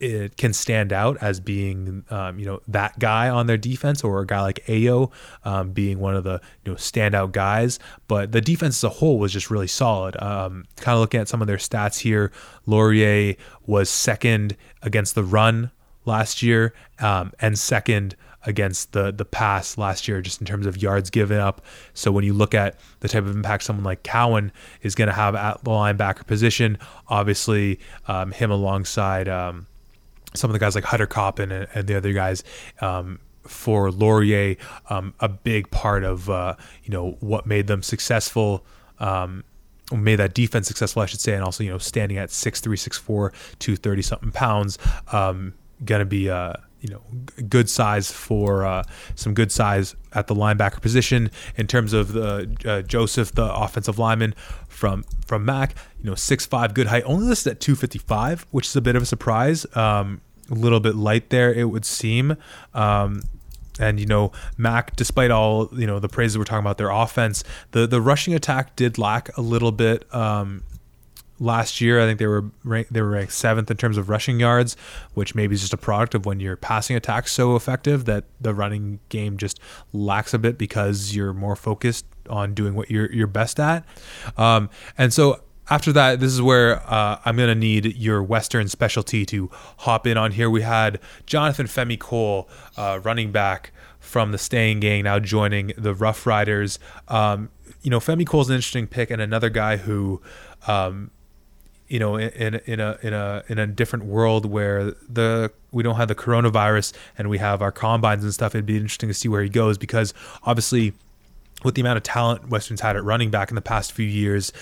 it can stand out as being um, you know that guy on their defense or a guy like Ayo um, being one of the you know standout guys but the defense as a whole was just really solid um, kind of looking at some of their stats here Laurier was second against the run last year um, and second against the the pass last year, just in terms of yards given up. So when you look at the type of impact someone like Cowan is going to have at the linebacker position, obviously um, him alongside um, some of the guys like Hutter Coppin and, and the other guys. Um, for Laurier, um, a big part of uh, you know what made them successful um, made that defense successful, I should say, and also you know standing at six three six four two thirty something pounds, um, gonna be uh, you know good size for uh, some good size at the linebacker position in terms of the uh, Joseph, the offensive lineman from from Mac, you know six five, good height, only listed at two fifty five, which is a bit of a surprise. Um, a little bit light there, it would seem. Um, and you know, Mac, despite all you know the praises we're talking about their offense, the the rushing attack did lack a little bit. Um, last year, I think they were ranked, they were ranked seventh in terms of rushing yards, which maybe is just a product of when your passing attack's so effective that the running game just lacks a bit because you're more focused on doing what you're you're best at. Um, and so after that, this is where uh, I'm going to need your Western specialty to hop in on here. We had Jonathan Femi Cole, uh, running back from the Stang Gang, now joining the Rough Riders. Um, you know, Femi Cole's an interesting pick, and another guy who, um, you know, in, in a in a in a different world where the we don't have the coronavirus and we have our combines and stuff. It'd be interesting to see where he goes because obviously, with the amount of talent Western's had at running back in the past few years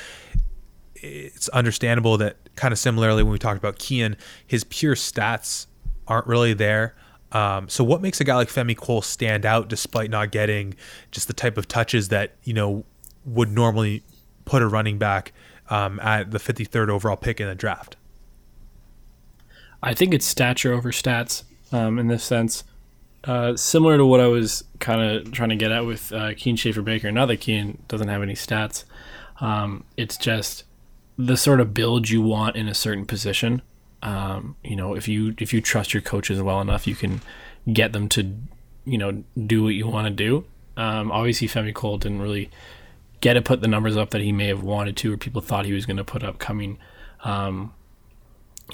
it's understandable that kind of similarly when we talked about Kian, his pure stats aren't really there. Um, so what makes a guy like Femi Cole stand out despite not getting just the type of touches that you know would normally put a running back um, at the 53rd overall pick in the draft? I think it's stature over stats um, in this sense. Uh, similar to what I was kind of trying to get at with uh, Kian Schaffer Baker. Now that Kian doesn't have any stats, um, it's just the sort of build you want in a certain position. Um, you know, if you if you trust your coaches well enough, you can get them to, you know, do what you want to do. Um, obviously, Femi Cole didn't really get to put the numbers up that he may have wanted to, or people thought he was going to put up coming um,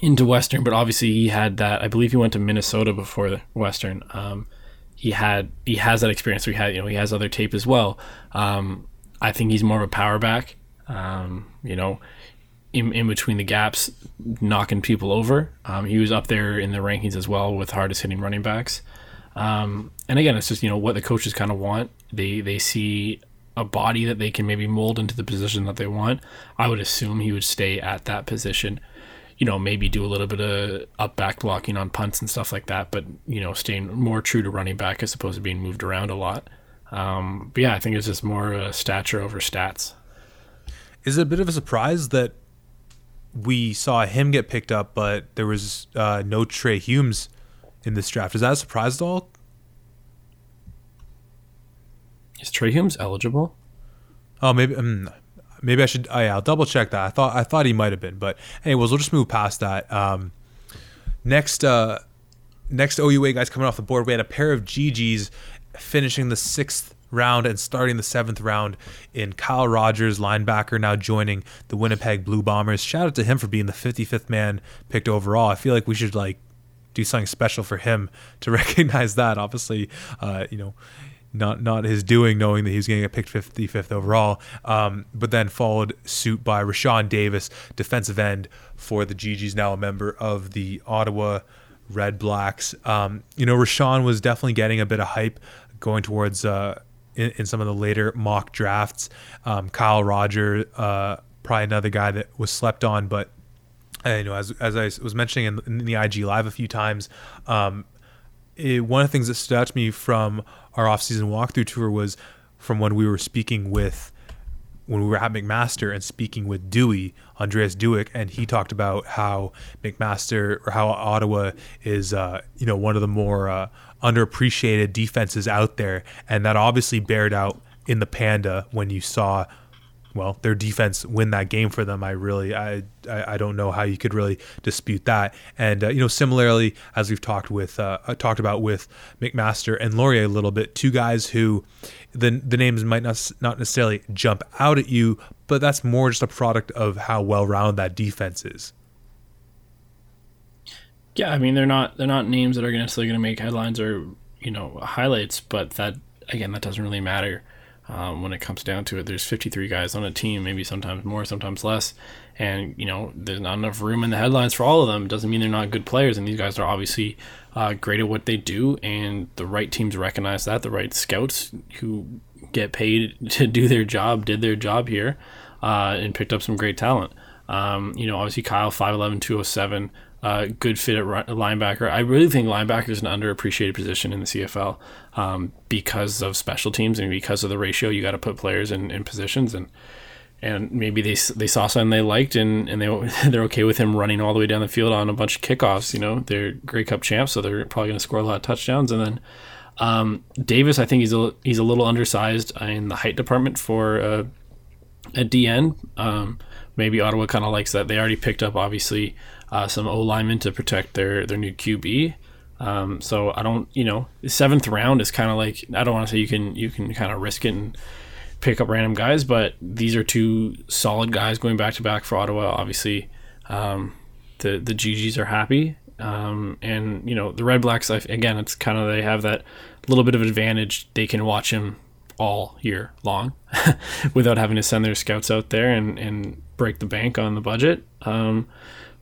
into Western. But obviously, he had that. I believe he went to Minnesota before Western. Um, he had he has that experience. So he had you know he has other tape as well. Um, I think he's more of a power back. Um, you know, in, in between the gaps, knocking people over. Um, he was up there in the rankings as well with hardest hitting running backs. Um, and again, it's just you know what the coaches kind of want. They they see a body that they can maybe mold into the position that they want. I would assume he would stay at that position. You know, maybe do a little bit of up back blocking on punts and stuff like that, but you know, staying more true to running back as opposed to being moved around a lot. Um, but yeah, I think it's just more uh, stature over stats. Is it a bit of a surprise that we saw him get picked up, but there was uh, no Trey Humes in this draft. Is that a surprise at all? Is Trey Humes eligible? Oh, maybe. Um, maybe I should. Oh, yeah, I'll double check that. I thought I thought he might have been, but anyways, we'll just move past that. Um, next, uh, next OUA guys coming off the board. We had a pair of GGs finishing the sixth round and starting the seventh round in Kyle Rogers, linebacker, now joining the Winnipeg Blue Bombers. Shout out to him for being the 55th man picked overall. I feel like we should like do something special for him to recognize that. Obviously, uh, you know, not not his doing, knowing that he was going to get picked 55th overall. Um, but then followed suit by Rashawn Davis, defensive end for the GGs, now a member of the Ottawa Red Blacks. Um, you know, Rashawn was definitely getting a bit of hype going towards uh, in, in some of the later mock drafts. Um, Kyle Roger, uh, probably another guy that was slept on, but uh, you know, as as I was mentioning in, in the IG live a few times, um, it, one of the things that stood out to me from our off-season walkthrough tour was from when we were speaking with when we were at McMaster and speaking with Dewey, Andreas Dueck, and he talked about how McMaster or how Ottawa is, uh, you know, one of the more uh, underappreciated defenses out there, and that obviously bared out in the Panda when you saw well their defense win that game for them i really i i, I don't know how you could really dispute that and uh, you know similarly as we've talked with uh, uh, talked about with mcmaster and laurier a little bit two guys who the the names might not not necessarily jump out at you but that's more just a product of how well rounded that defense is yeah, I mean they're not they're not names that are necessarily going to make headlines or you know highlights, but that again that doesn't really matter. Um, when it comes down to it, there's 53 guys on a team, maybe sometimes more, sometimes less, and you know there's not enough room in the headlines for all of them. Doesn't mean they're not good players, and these guys are obviously uh, great at what they do, and the right teams recognize that. The right scouts who get paid to do their job did their job here, uh, and picked up some great talent. Um, you know, obviously Kyle 5'11", 207, uh, good fit at linebacker. I really think linebacker is an underappreciated position in the CFL um, because of special teams and because of the ratio. You got to put players in, in positions and and maybe they they saw something they liked and, and they they're okay with him running all the way down the field on a bunch of kickoffs. You know, they're Grey Cup champs, so they're probably going to score a lot of touchdowns. And then um, Davis, I think he's a he's a little undersized in the height department for uh, a DN. Um, maybe Ottawa kind of likes that. They already picked up obviously uh, some O linemen to protect their their new QB. Um, so I don't, you know, the seventh round is kind of like I don't want to say you can you can kind of risk it and pick up random guys, but these are two solid guys going back to back for Ottawa. Obviously, um, the the GGs are happy, um, and you know the Red Blacks. Again, it's kind of they have that little bit of advantage. They can watch him all year long without having to send their scouts out there and and break the bank on the budget. Um,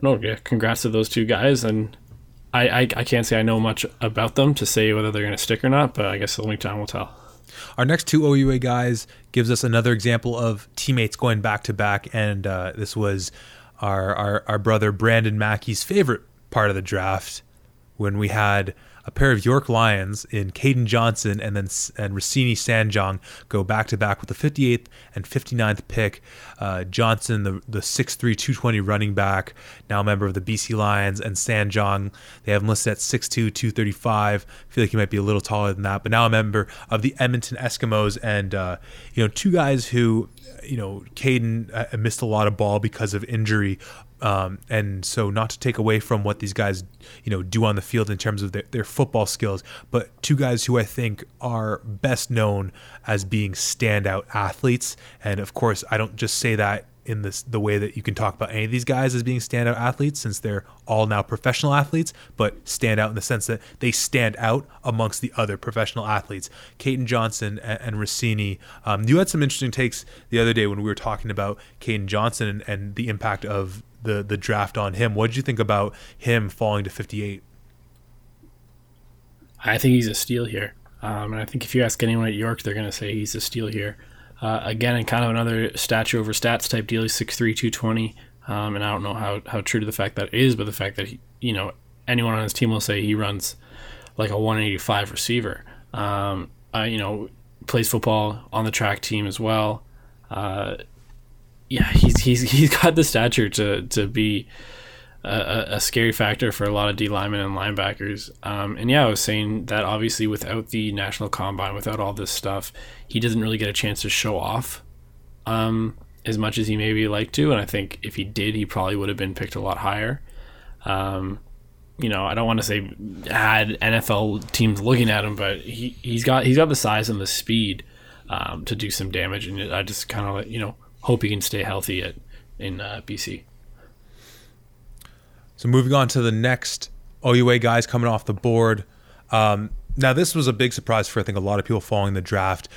no, yeah, congrats to those two guys. And I, I, I can't say I know much about them to say whether they're going to stick or not, but I guess the only time will tell. Our next two OUA guys gives us another example of teammates going back to back, and uh, this was our, our our brother Brandon Mackey's favorite part of the draft when we had a pair of York Lions in Caden Johnson and then and Racini Sanjong go back to back with the 58th and 59th pick. Uh, Johnson, the the 6'3", 220 running back, now a member of the BC Lions, and Sanjong, they have him listed at 6'2", 235. I feel like he might be a little taller than that, but now a member of the Edmonton Eskimos, and uh, you know two guys who you know, Caden uh, missed a lot of ball because of injury, um, and so, not to take away from what these guys, you know, do on the field in terms of their, their, football skills, but two guys who I think are best known as being standout athletes. And of course, I don't just say that in this the way that you can talk about any of these guys as being standout athletes, since they're all now professional athletes, but stand out in the sense that they stand out amongst the other professional athletes. Caden Johnson and, and Racini. Um, you had some interesting takes the other day when we were talking about Caden Johnson and, and the impact of the the draft on him. What did you think about him falling to 58? I think he's a steal here. Um, and I think if you ask anyone at York, they're going to say he's a steal here. Uh, again, and kind of another statue over stats type deal. He's 6'3", 220. Um, and I don't know how, how true to the fact that is, but the fact that, he, you know, anyone on his team will say he runs like a 185 receiver. Um, uh, you know, plays football on the track team as well. Uh, yeah, he's he's he's got the stature to to be a, a scary factor for a lot of D linemen and linebackers. Um, and yeah, I was saying that obviously without the national combine, without all this stuff, he doesn't really get a chance to show off um, as much as he maybe like to. And I think if he did, he probably would have been picked a lot higher. Um, you know, I don't want to say had NFL teams looking at him, but he he's got he's got the size and the speed um, to do some damage. And I just kind of you know hope he can stay healthy at in uh, BC. So moving on to the next OUA guys coming off the board. Um, now this was a big surprise for I think a lot of people following the draft.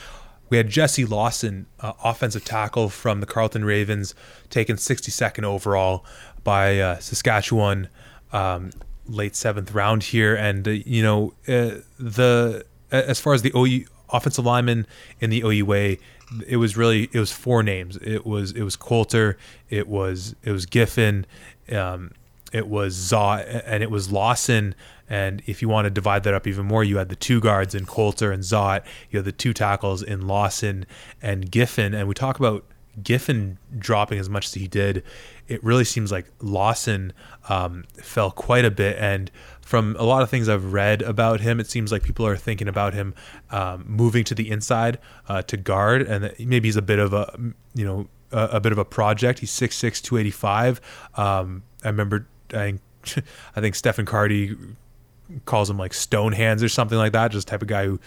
We had Jesse Lawson, uh, offensive tackle from the Carleton Ravens, taken 62nd overall by uh, Saskatchewan, um, late seventh round here. And uh, you know uh, the as far as the OU offensive lineman in the OUA, it was really it was four names. It was it was Coulter, it was it was Giffen, um, it was Zot, and it was Lawson. And if you want to divide that up even more, you had the two guards in Coulter and Zot. You had the two tackles in Lawson and Giffen. And we talk about Giffen dropping as much as he did. It really seems like Lawson um, fell quite a bit. And from a lot of things I've read about him, it seems like people are thinking about him um, moving to the inside uh, to guard, and maybe he's a bit of a you know a, a bit of a project. He's 6'6", 285. Um, I remember I think I think Stephen Carty calls him like stone hands or something like that. Just type of guy who,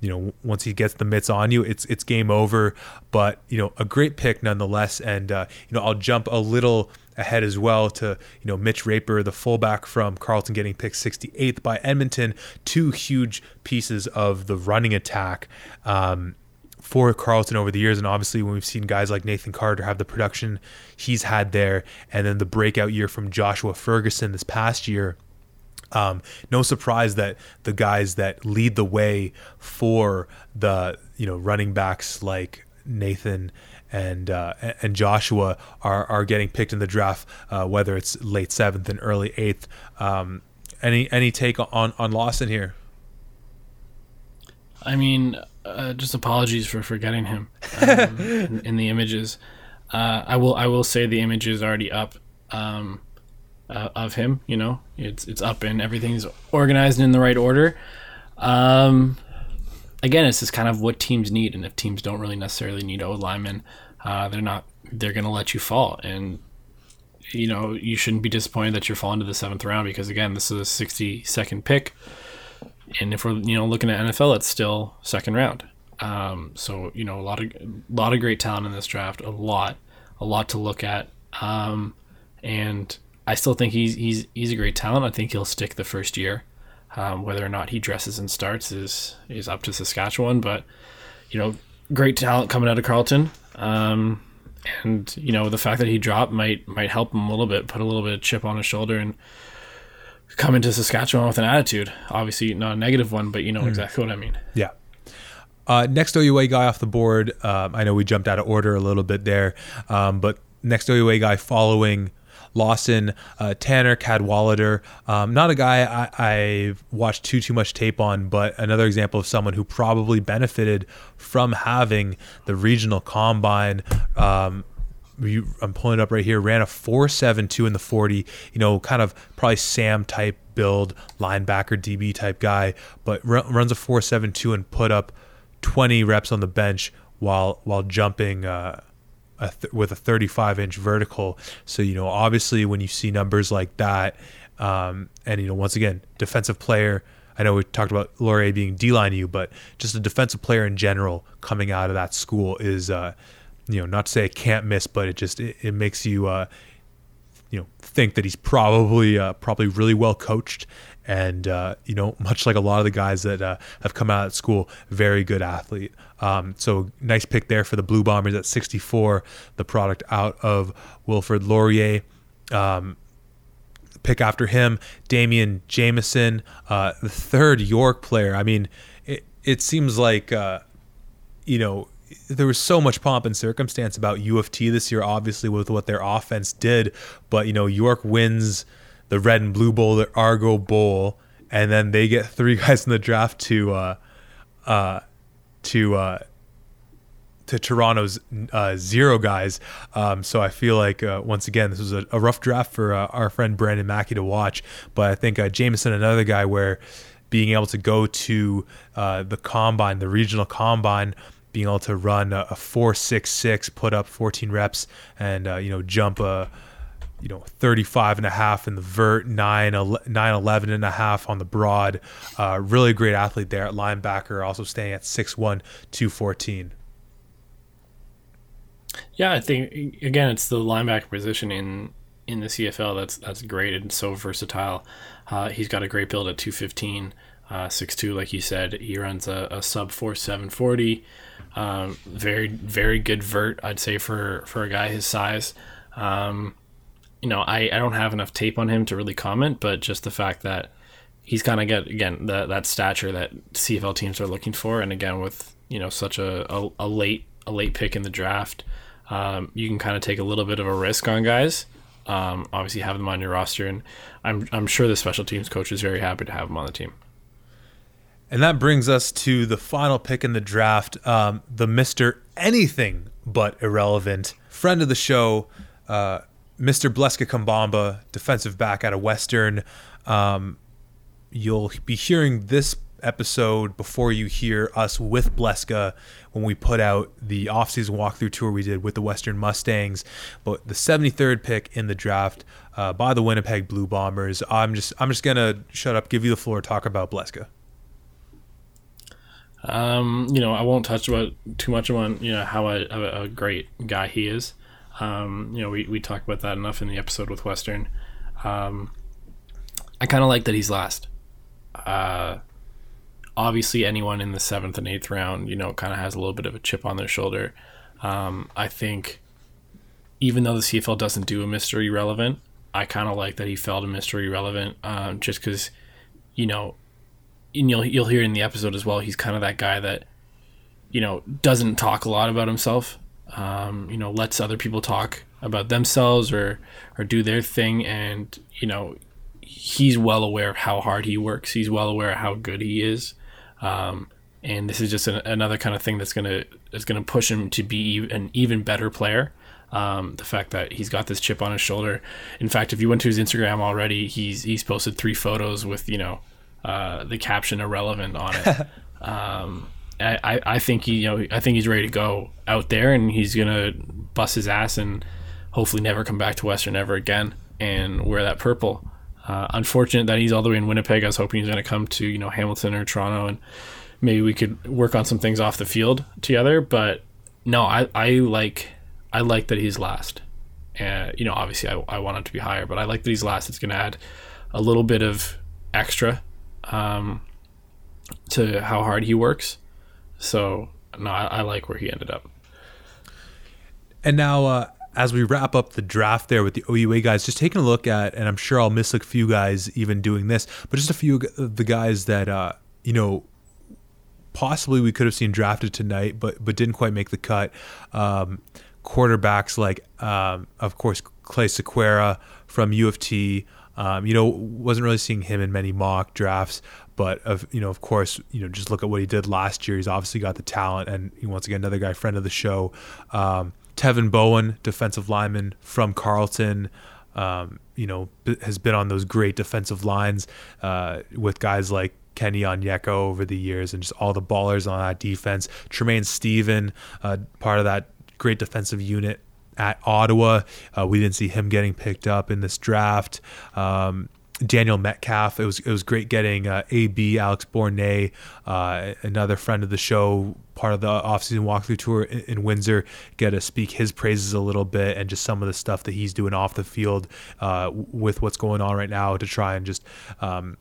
you know, once he gets the mitts on you, it's it's game over. But you know, a great pick nonetheless. And uh, you know, I'll jump a little ahead as well to you know Mitch Raper, the fullback from Carleton, getting picked 68th by Edmonton. Two huge pieces of the running attack. Um, for Carleton over the years, and obviously when we've seen guys like Nathan Carter have the production he's had there, and then the breakout year from Joshua Ferguson this past year, um, no surprise that the guys that lead the way for the you know running backs like Nathan and uh, and Joshua are are getting picked in the draft, uh, whether it's late seventh and early eighth. Um, any any take on on Lawson here? I mean, uh, just apologies for forgetting him um, in, in, the images. Uh, I will I will say the image is already up um, uh, of him. You know, it's it's up and everything's organized in the right order. Um, again, this is kind of what teams need, and if teams don't really necessarily need O linemen, uh, they're not they're going to let you fall, and you know you shouldn't be disappointed that you're falling to the seventh round because again, this is a 60 second pick and if we're you know looking at NFL, it's still second round. Um, so you know a lot of a lot of great talent in this draft, a lot, a lot to look at. Um, and I still think he's he's he's a great talent. I think he'll stick the first year. Um, whether or not he dresses and starts is is up to Saskatchewan, but you know, great talent coming out of Carleton. Um, and you know, the fact that he dropped might might help him a little bit, put a little bit of chip on his shoulder, and come into Saskatchewan with an attitude. Obviously, not a negative one, but you know mm. exactly what I mean. Yeah. Uh, next OUA guy off the board. Um, I know we jumped out of order a little bit there, um, but next OUA guy following Lawson, uh, Tanner Cadwallader. Um, not a guy I, have watched too too much tape on, but another example of someone who probably benefited from having the regional combine. Um, I'm pulling it up right here, ran a 4.72 in the 40, you know, kind of probably Sam type build, linebacker, DB type guy, but runs a 4.72 and put up 20 reps on the bench while while jumping uh, a th- with a 35 inch vertical. So, you know, obviously when you see numbers like that, um, and, you know, once again, defensive player, I know we talked about Laurier being D-line you, but just a defensive player in general coming out of that school is, uh, you know, not to say it can't miss, but it just it, it makes you uh, you know think that he's probably uh, probably really well coached and uh, you know much like a lot of the guys that uh, have come out of school very good athlete. Um, so nice pick there for the blue bombers at 64 the product out of wilfrid laurier. Um, pick after him damian Jamison, uh, the third york player. I mean it, it seems like uh, you know there was so much pomp and circumstance about U of T this year, obviously with what their offense did. But you know, York wins the Red and Blue Bowl, the Argo Bowl, and then they get three guys in the draft to uh, uh, to uh, to Toronto's uh, zero guys. Um, so I feel like uh, once again this was a, a rough draft for uh, our friend Brandon Mackey to watch. But I think uh, Jameson, another guy where being able to go to uh, the combine, the regional combine, being able to run a, a four six six, put up 14 reps, and uh, you know jump a you know 35 and a half in the vert 9 9 11 and a half on the broad. Uh, really great athlete there at linebacker also staying at 6'1 214 yeah i think again it's the linebacker position in in the cfl that's that's great and so versatile. Uh, he's got a great build at 215 uh, 6'2 like you said. He runs a, a sub 4 740 um, very very good vert, I'd say for for a guy his size. Um, you know, I, I don't have enough tape on him to really comment, but just the fact that he's kind of got again that that stature that CFL teams are looking for, and again with you know such a, a, a late a late pick in the draft, um, you can kind of take a little bit of a risk on guys. Um, obviously, have them on your roster, and I'm I'm sure the special teams coach is very happy to have him on the team. And that brings us to the final pick in the draft, um, the Mr. Anything But Irrelevant friend of the show, uh, Mr. Bleska Kambamba, defensive back out of Western. Um, you'll be hearing this episode before you hear us with Bleska when we put out the offseason walkthrough tour we did with the Western Mustangs. But the 73rd pick in the draft uh, by the Winnipeg Blue Bombers. I'm just I'm just gonna shut up, give you the floor, talk about Bleska. Um, you know, I won't touch about too much on you know how a, a, great guy he is. Um, you know, we, we talked about that enough in the episode with Western. Um, I kind of like that he's last. Uh, obviously, anyone in the seventh and eighth round, you know, kind of has a little bit of a chip on their shoulder. Um, I think even though the CFL doesn't do a mystery relevant, I kind of like that he felt a mystery relevant um, just because, you know, and you'll, you'll hear in the episode as well, he's kind of that guy that, you know, doesn't talk a lot about himself. Um, you know, lets other people talk about themselves or, or do their thing. And, you know, he's well aware of how hard he works. He's well aware of how good he is. Um, and this is just an, another kind of thing that's gonna that's gonna push him to be an even better player. Um, the fact that he's got this chip on his shoulder. In fact, if you went to his Instagram already, he's he's posted three photos with you know uh, the caption irrelevant on it. um, I, I think he you know I think he's ready to go out there and he's gonna bust his ass and hopefully never come back to Western ever again and wear that purple. Uh, unfortunate that he's all the way in Winnipeg. I was hoping he's to come to you know Hamilton or Toronto and maybe we could work on some things off the field together. But no, I, I like I like that he's last. And you know, obviously, I, I want him to be higher, but I like that he's last. It's to add a little bit of extra um, to how hard he works. So no, I, I like where he ended up. And now, uh, as we wrap up the draft there with the OUA guys, just taking a look at, and I'm sure I'll miss a few guys even doing this, but just a few of the guys that uh, you know possibly we could have seen drafted tonight, but but didn't quite make the cut. Um, quarterbacks like, um, of course, Clay Sequeira from U of T. Um, you know, wasn't really seeing him in many mock drafts, but of you know, of course, you know, just look at what he did last year. He's obviously got the talent, and once again, another guy, friend of the show. Um, Tevin Bowen, defensive lineman from Carleton. um, you know, has been on those great defensive lines uh, with guys like Kenny Onyeka over the years and just all the ballers on that defense. Tremaine Stephen, uh, part of that great defensive unit at Ottawa. Uh, we didn't see him getting picked up in this draft. Um, Daniel Metcalf. It was it was great getting uh, AB Alex Bournet, uh, another friend of the show, part of the offseason walkthrough tour in, in, Windsor, get to speak his praises a little bit and just some of the stuff that he's doing off the field uh, with what's going on right now to try and just um,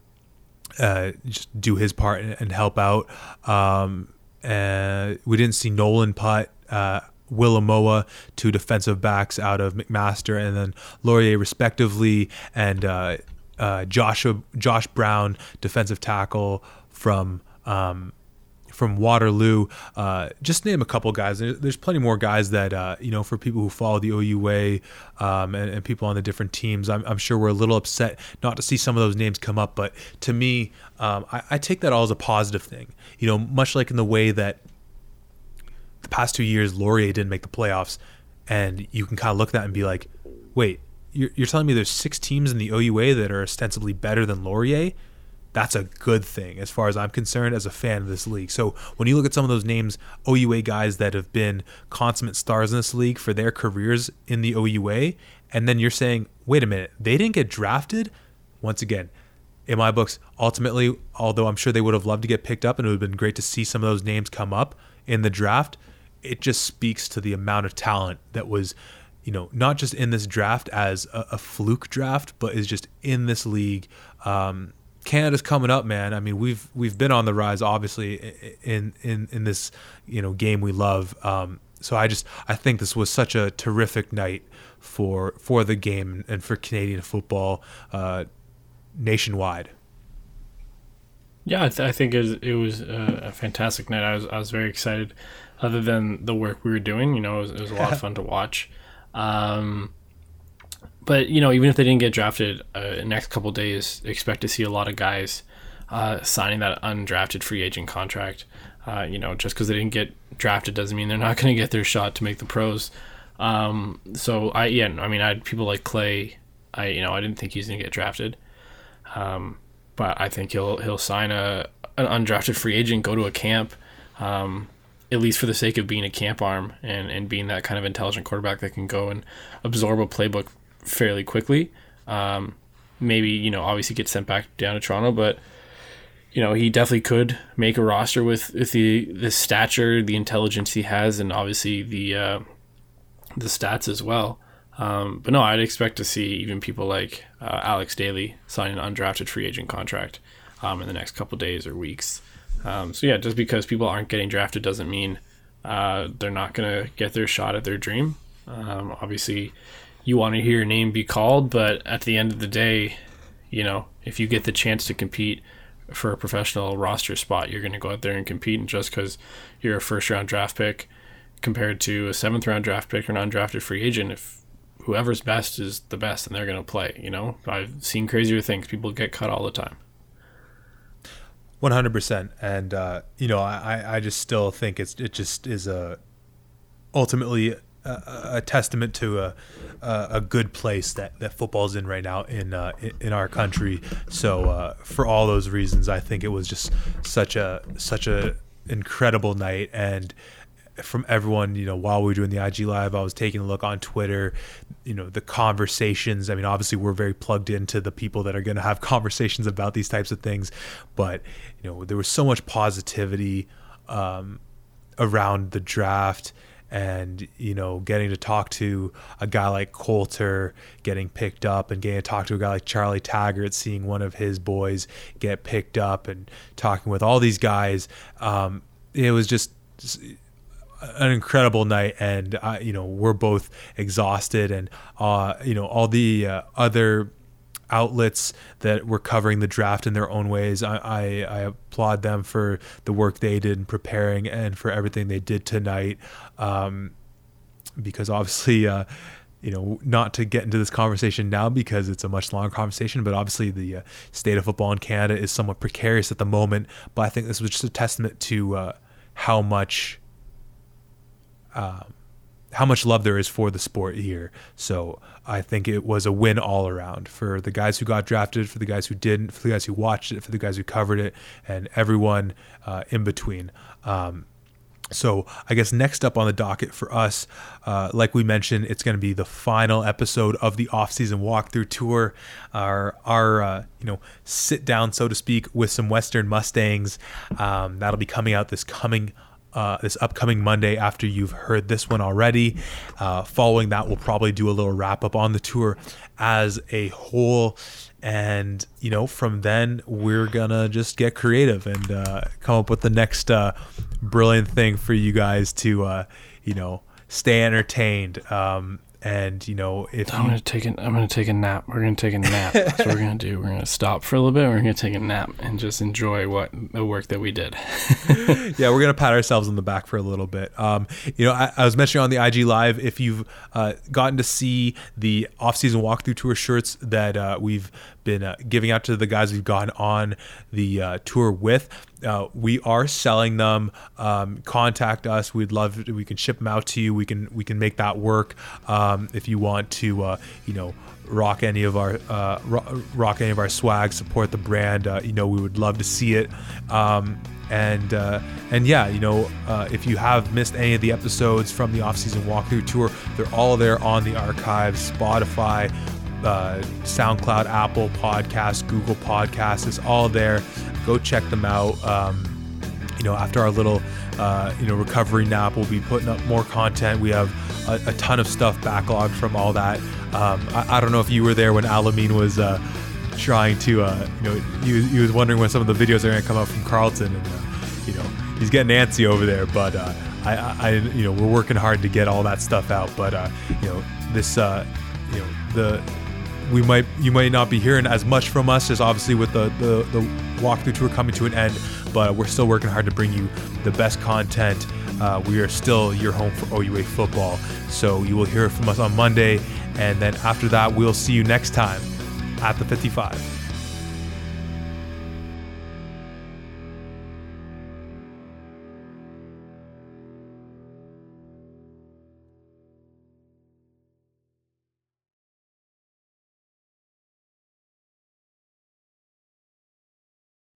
uh, just do his part and, and help out. Um, and we didn't see Nolan Putt. Willamoa, two defensive backs out of McMaster, and then Laurier respectively, and uh, uh, Joshua Josh Brown, defensive tackle from um, from Waterloo. Uh, just name a couple guys. There's plenty more guys that uh, you know for people who follow the OUA um, and, and, people on the different teams. I'm, I'm, sure we're a little upset not to see some of those names come up, but to me, um, I, I take that all as a positive thing. You know, much like in the way that the past two years Laurier didn't make the playoffs, and you can kind of look at that and be like, wait you're, you're telling me there's six teams in the OUA that are ostensibly better than Laurier? That's a good thing as far as I'm concerned as a fan of this league. So when you look at some of those names, OUA guys that have been consummate stars in this league for their careers in the OUA, and then you're saying, wait a minute, they didn't get drafted? Once again, in my books, ultimately, although I'm sure they would have loved to get picked up and it would have been great to see some of those names come up in the draft, it just speaks to the amount of talent that was you know, not just in this draft as a, a fluke draft, but is just in this league. Um, Canada's coming up, man. I mean, we've we've been on the rise, obviously, in in in this you know game we love. Um, so I just I think this was such a terrific night for for the game and for Canadian football uh, nationwide. Yeah, I, th- I think it was, it was a, a, fantastic night. I was I was very excited. Other than the work we were doing, you know, it was, it was a lot of fun to watch. Um, but you know, even if they didn't get drafted, uh, next couple days, expect to see a lot of guys uh, signing that undrafted free agent contract. Uh, you know, just because they didn't get drafted doesn't mean they're not going to get their shot to make the pros. Um, so I yeah, I mean, I had people like Clay. I you know I didn't think he's going to get drafted, um, but I think he'll he'll sign a an undrafted free agent, go to a camp. Um, at least for the sake of being a camp arm and, and being that kind of intelligent quarterback that can go and absorb a playbook fairly quickly. Um, maybe, you know, obviously get sent back down to Toronto, but you know, he definitely could make a roster with, with the the stature, the intelligence he has, and obviously the uh, the stats as well. Um, but no, I'd expect to see even people like uh, Alex Daly sign an undrafted free agent contract um, in the next couple days or weeks. Um, so yeah, just because people aren't getting drafted doesn't mean uh, they're not going to get their shot at their dream. Um, obviously, you want to hear your name be called, but at the end of the day, you know, if you get the chance to compete for a professional roster spot, you're going to go out there and compete. And just because you're a first round draft pick compared to a seventh round draft pick or an undrafted free agent, if whoever's best is the best and they're going to play, you know, I've seen crazier things. People get cut all the time. One hundred percent, and uh, you know, I, I just still think it's it just is a ultimately a, a testament to a, a, a good place that that football's in right now in uh, in our country. So uh, for all those reasons, I think it was just such a such a incredible night and from everyone, you know, while we were doing the IG live, I was taking a look on Twitter, you know, the conversations. I mean, obviously we're very plugged into the people that are going to have conversations about these types of things, but you know, there was so much positivity um, around the draft and you know getting to talk to a guy like Coulter getting picked up and getting to talk to a guy like Charlie Taggart seeing one of his boys get picked up and talking with all these guys um, it was just an incredible night, and you know we're both exhausted, and uh, you know all the uh, other outlets that were covering the draft in their own ways. I, I, I, applaud them for the work they did in preparing and for everything they did tonight, um, because obviously. Uh, you know, not to get into this conversation now because it's a much longer conversation, but obviously the uh, state of football in Canada is somewhat precarious at the moment. But I think this was just a testament to uh, how much um, how much love there is for the sport here. So I think it was a win all around for the guys who got drafted, for the guys who didn't, for the guys who watched it, for the guys who covered it, and everyone uh, in between. Um, so I guess next up on the docket for us, uh, like we mentioned, it's going to be the final episode of the off-season walkthrough tour. Our our uh, you know sit down, so to speak, with some Western Mustangs. Um, that'll be coming out this coming uh, this upcoming Monday after you've heard this one already. Uh, following that, we'll probably do a little wrap up on the tour as a whole. And, you know, from then we're going to just get creative and uh, come up with the next uh, brilliant thing for you guys to, uh, you know, stay entertained. Um, and you know if I'm you, gonna take an I'm gonna take a nap. We're gonna take a nap. That's what we're gonna do. We're gonna stop for a little bit. We're gonna take a nap and just enjoy what the work that we did. yeah, we're gonna pat ourselves on the back for a little bit. Um, you know, I, I, was mentioning on the IG live if you've uh, gotten to see the off-season walkthrough tour shirts that uh, we've been uh, giving out to the guys we've gone on the uh, tour with. Uh, we are selling them. Um, contact us. We'd love. To, we can ship them out to you. We can we can make that work. Um, if you want to, uh, you know, rock any of our uh, rock any of our swag, support the brand. Uh, you know, we would love to see it. Um, and uh, and yeah, you know, uh, if you have missed any of the episodes from the off-season walkthrough tour, they're all there on the archives, Spotify, uh, SoundCloud, Apple Podcasts, Google Podcasts. It's all there. Go check them out. Um, you know, after our little uh, you know recovery nap, we'll be putting up more content. We have a, a ton of stuff backlogged from all that. Um, I, I, don't know if you were there when Alameen was uh, trying to, uh, you know, he, he, was wondering when some of the videos are going to come out from Carleton, and uh, you know, he's getting antsy over there. But uh, I, I, you know, we're working hard to get all that stuff out. But you know, this, you know, the we might you might not be hearing as much from us as obviously with the, the the walkthrough tour coming to an end but we're still working hard to bring you the best content. Uh, we are still your home for OUA football. So you will hear from us on Monday and then after that we'll see you next time at the 55